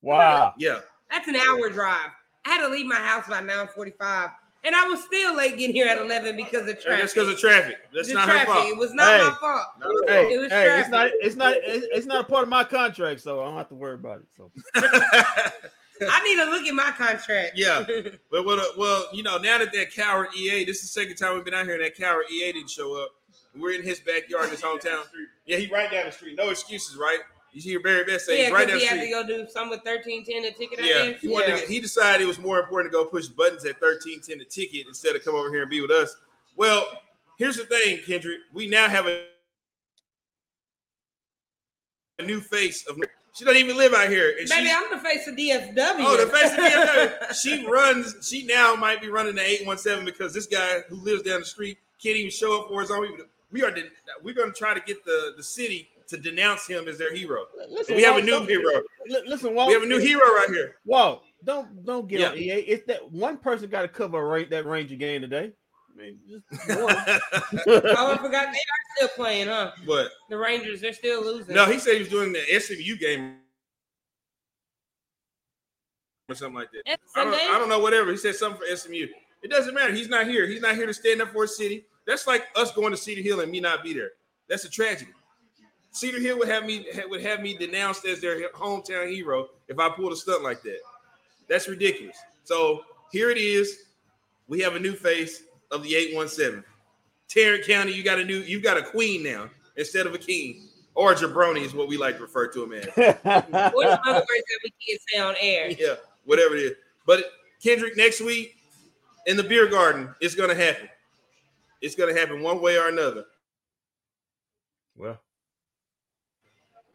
Wow. Yeah. That's an hour drive. I had to leave my house by 9:45, and I was still late getting here at 11 because of traffic. that's because of traffic. That's The not traffic. her fault. It was not Hey. my fault. Hey, it was hey, traffic. it's not it's not it's, it's not a part of my contract, so I don't have to worry about it. So I need to look at my contract. Yeah. But uh, well, you know, now that that coward EA, this is the second time we've been out here, and that coward EA didn't show up. We're in his backyard, in his hometown. Yeah, he right down the street. No excuses, right? You hear Barry Best say yeah, right down he the had to go do something with 1310 a ticket. Yeah, he, wanted to, he decided it was more important to go push buttons at 1310 the ticket instead of come over here and be with us. Well, here's the thing, Kendrick. We now have a, a new face of. She doesn't even live out here. And Baby, I'm the face of DFW. Oh, the face of DFW. She runs. She now might be running the eight one seven because this guy who lives down the street can't even show up for his own. We are. de- We're going to try to get the the city to denounce him as their hero. Listen, we have a new hero. Listen, Walt, We have a new hero right here. Whoa, don't don't get Yeah. on EA. It's that one person got to cover a rate that Ranger game today. I mean, just one. oh, I forgot they are still playing, huh? But The Rangers, they're still losing. no, he said he was doing the SMU game or something like that. I don't, I don't know, whatever. He said something for SMU. It doesn't matter. He's not here. He's not here to stand up for his city. That's like us going to Cedar Hill and me not be there. That's a tragedy. Cedar Hill would have me would have me denounced as their hometown hero if I pulled a stunt like that. That's ridiculous. So here it is. We have a new face of the 817. Tarrant County, you got a new, you got a queen now instead of a king. Or jabroni is what we like to refer to him as. What's other words that we can't say on air? yeah, whatever it is. But Kendrick, next week in the beer garden, it's gonna happen. It's gonna happen one way or another. Well,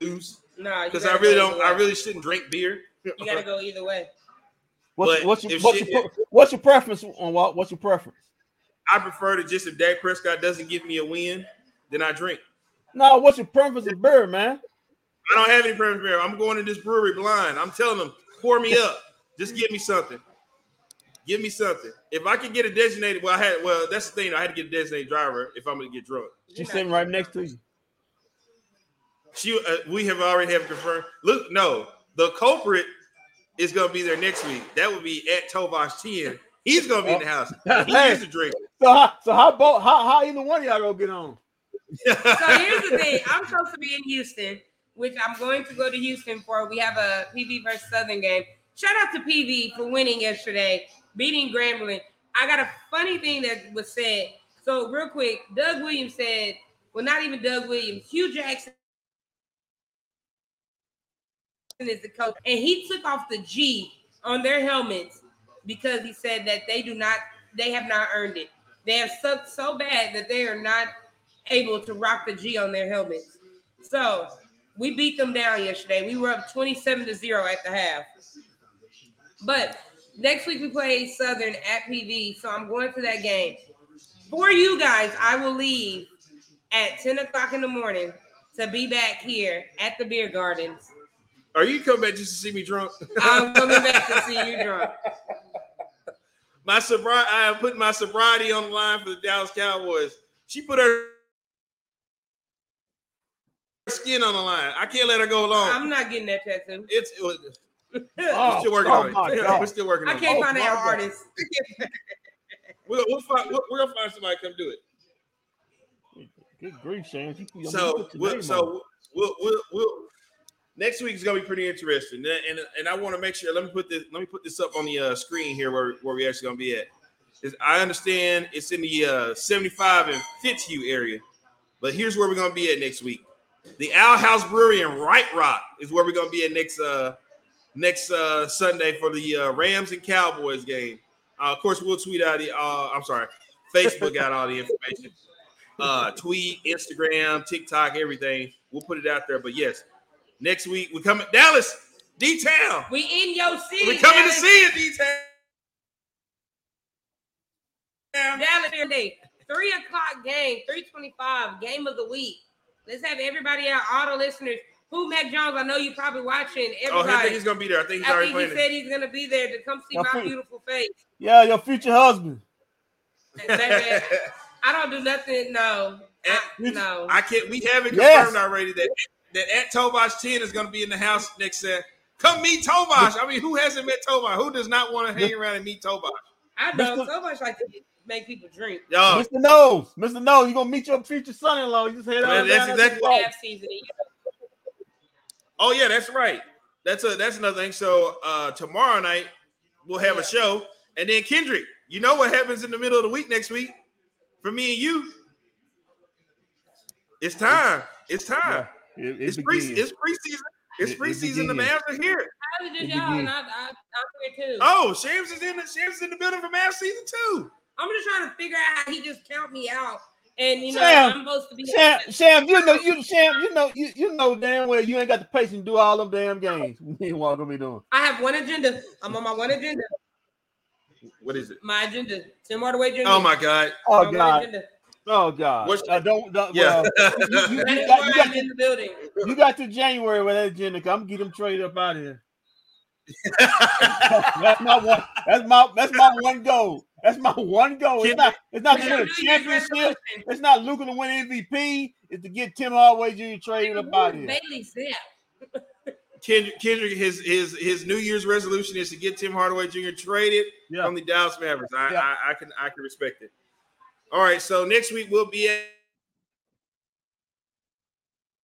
lose Nah, because I really don't. I really shouldn't drink beer. You got to go either way. What's, what's, your, what's, shit- your, what's your preference on what? What's your preference? I prefer to just if Dak Prescott doesn't give me a win, then I drink. No, what's your preference of beer, man? I don't have any preference beer. I'm going to this brewery blind. I'm telling them, pour me up. Just give me something. Give me something. If I could get a designated, well, I had. Well, that's the thing. I had to get a designated driver if I'm going to get drunk. She's sitting right next to you. She, uh, we have already have confirmed. Look, no, the culprit is going to be there next week. That would be at Tovash Ten. He's going to be in the house. He Hey. used to drink. So how so how both how, how either one of y'all gonna get on? So here's the thing. I'm supposed to be in Houston, which I'm going to go to Houston for. We have a PV versus Southern game. Shout out to PV for winning yesterday, beating Grambling. I got a funny thing that was said. So real quick, Doug Williams said, well, not even Doug Williams, Hue Jackson is the coach, and he took off the G on their helmets because he said that they do not, they have not earned it. They have sucked so bad that they are not able to rock the G on their helmets. So we beat them down yesterday. We were up 27 to 0 at the half. But next week we play Southern at PV. So I'm going to that game. For you guys, I will leave at 10 o'clock in the morning to be back here at the beer gardens. Are you coming back just to see me drunk? I'm coming back to see you drunk. My sobriety, I am putting my sobriety on the line for the Dallas Cowboys. She put her skin on the line. I can't let her go alone. I'm not getting that tattoo. It's it was, Oh, we're still working oh on it. God. We're still working I can't it. find that oh artist. We'll, we'll find, we're, we're gonna find somebody to come do it. Good grief, Shane. You, you So, put we'll, so we'll, we'll, we'll, next week is gonna be pretty interesting, and and, and I want to make sure. Let me put this. Let me put this up on the uh, screen here where where we actually gonna be at. is I understand it's in the uh, 75 and Fitzhugh area, but here's where we're gonna be at next week. The Owl House Brewery in White Rock is where we're gonna be at next uh next uh Sunday for the uh, Rams and Cowboys game. Uh, of course, we'll tweet out the uh, I'm sorry, Facebook got all the information. Uh, tweet, Instagram, TikTok, everything. We'll put it out there. But yes, next week we coming Dallas, D Town. We in your city. We coming to see you, D Town. Dallas here day. Three o'clock game, 325, game of the week. Let's have everybody out, all the listeners. Who Mac Jones? I know you probably watching. Oh, Everybody. I think he's gonna be there. I think he's I already think he playing. said he's gonna be there to come see Y'all my think- beautiful face. Yeah, your future husband. I don't do nothing. No, I, no. I can't. We haven't Yes. confirmed already that that at Tovash 10 is going to be in the house next. set. come meet Tovash. I mean, who hasn't met Tovash? Who does not want to hang around and meet Tovash? I know so much like to make people drink. Yo, Mr. Nose, Mr. Nose, you're gonna meet your future son-in-law. You just head Man, on that's down exactly- there. Half season. Oh yeah, that's right. That's a that's another thing. So uh tomorrow night we'll have a show, and then Kendrick. You know what happens in the middle of the week next week for me and you? It's time. It's time. It, It's pre. It's preseason. It's It- it preseason. The begins. Mavs are here. How did y'all? And. I, I, I'm here too. Oh, Shams is in the Shams is in the building for Mavs season two. I'm just trying to figure out how he just count me out. And you know, Sam, I'm supposed to be Sam, Sam, you know, you Sam, you know, you, you know damn well you ain't got the patience to do all them damn games. You ain't what gonna be doing. I have one agenda. I'm on my one agenda. What is it? My agenda. Tim Hardaway agenda. Oh my God. Oh My one God. Agenda. Oh God. What's- Uh, don't, don't Yeah. well, you, you, you got, why you, got I'm in to, the building. you got to January with that agenda. 'cause I'm gonna get them traded up out of here. that's my one. That's my that's my one goal. That's my one goal. It's not it's not to win a championship. It's not Luka to win MVP. It's to get Tim Hardaway Jr. traded up out of here. Bailey Zapp. Kendrick, Kendrick, his his his New Year's resolution is to get Tim Hardaway Jr. traded Yeah. from the Dallas Mavericks. I, Yeah. I I can I can respect it. All right, so next week we'll be at,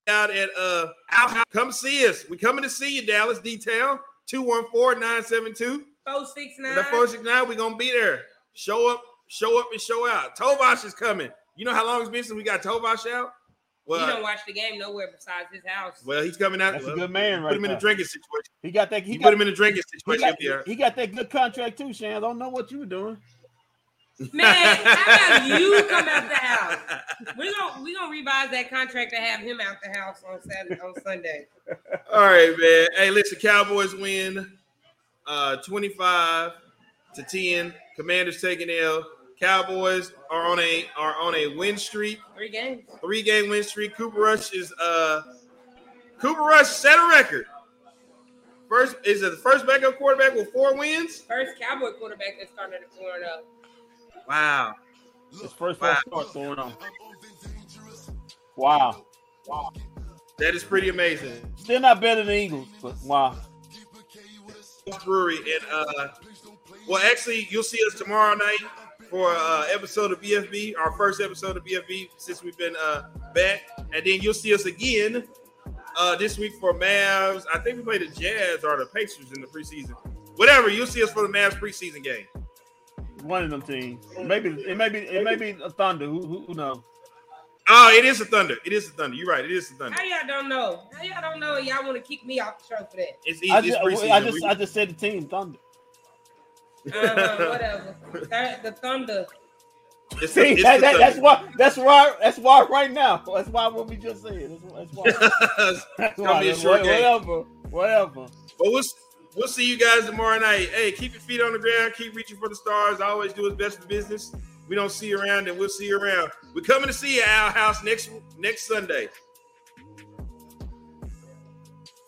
out at uh Owl come see us. We coming to see you, Dallas Detail 214-972. 469. The 469, we're gonna be there. Show up, show up, and show out. Tovash is coming. You know how long it's been since we got Tovash out? Well he don't watch the game nowhere besides his house. well, he's coming out. That's a good man right? Put right him in a drinking situation. He got that. He, He got, put him in a drinking he situation got, up there. he got that good contract too, Shan. I don't know what you were doing. Man, how about you come out the house? We're gonna we gonna revise that contract to have him out the house on Saturday on Sunday. All right, man. Hey, listen, Cowboys win uh 25 to 10. Commanders taking L. Cowboys are on a are on a win streak, Three games. three game win streak. Cooper Rush is uh Cooper Rush set a record. First is it the first backup quarterback with four wins? First Cowboy quarterback that started to corner up. Wow. His first Wow. wow. start going on. Wow. That is pretty amazing. Still not better than Eagles, but wow. Brewery and uh well actually you'll see us tomorrow night for uh episode of BFB, our first episode of BFB since we've been uh back. And then you'll see us again uh this week for Mavs. I think we play the Jazz or the Pacers in the preseason. Whatever, you'll see us for the Mavs preseason game. One of them teams. Maybe it may be it may be a Thunder. Who, who, who knows? Oh, it is a Thunder. It is a Thunder. You're right. It is a Thunder. How y'all don't know? How y'all don't know? Y'all want to kick me off the show for that? It's I easy. It's just, preseason. I just We- I just said the team Thunder. Uh, whatever. That- the Thunder. it's See, it's that, that, that's why that's why that's why right now. That's why what we just said. That's, that's why. it's That's gonna why. be a short game. whatever. Whatever. But we'll we'll see you guys tomorrow night. Hey, keep your feet on the ground. Keep reaching for the stars. Always do his best in business. We don't see you around, and we'll see you around. We're coming to see you at our house next next Sunday.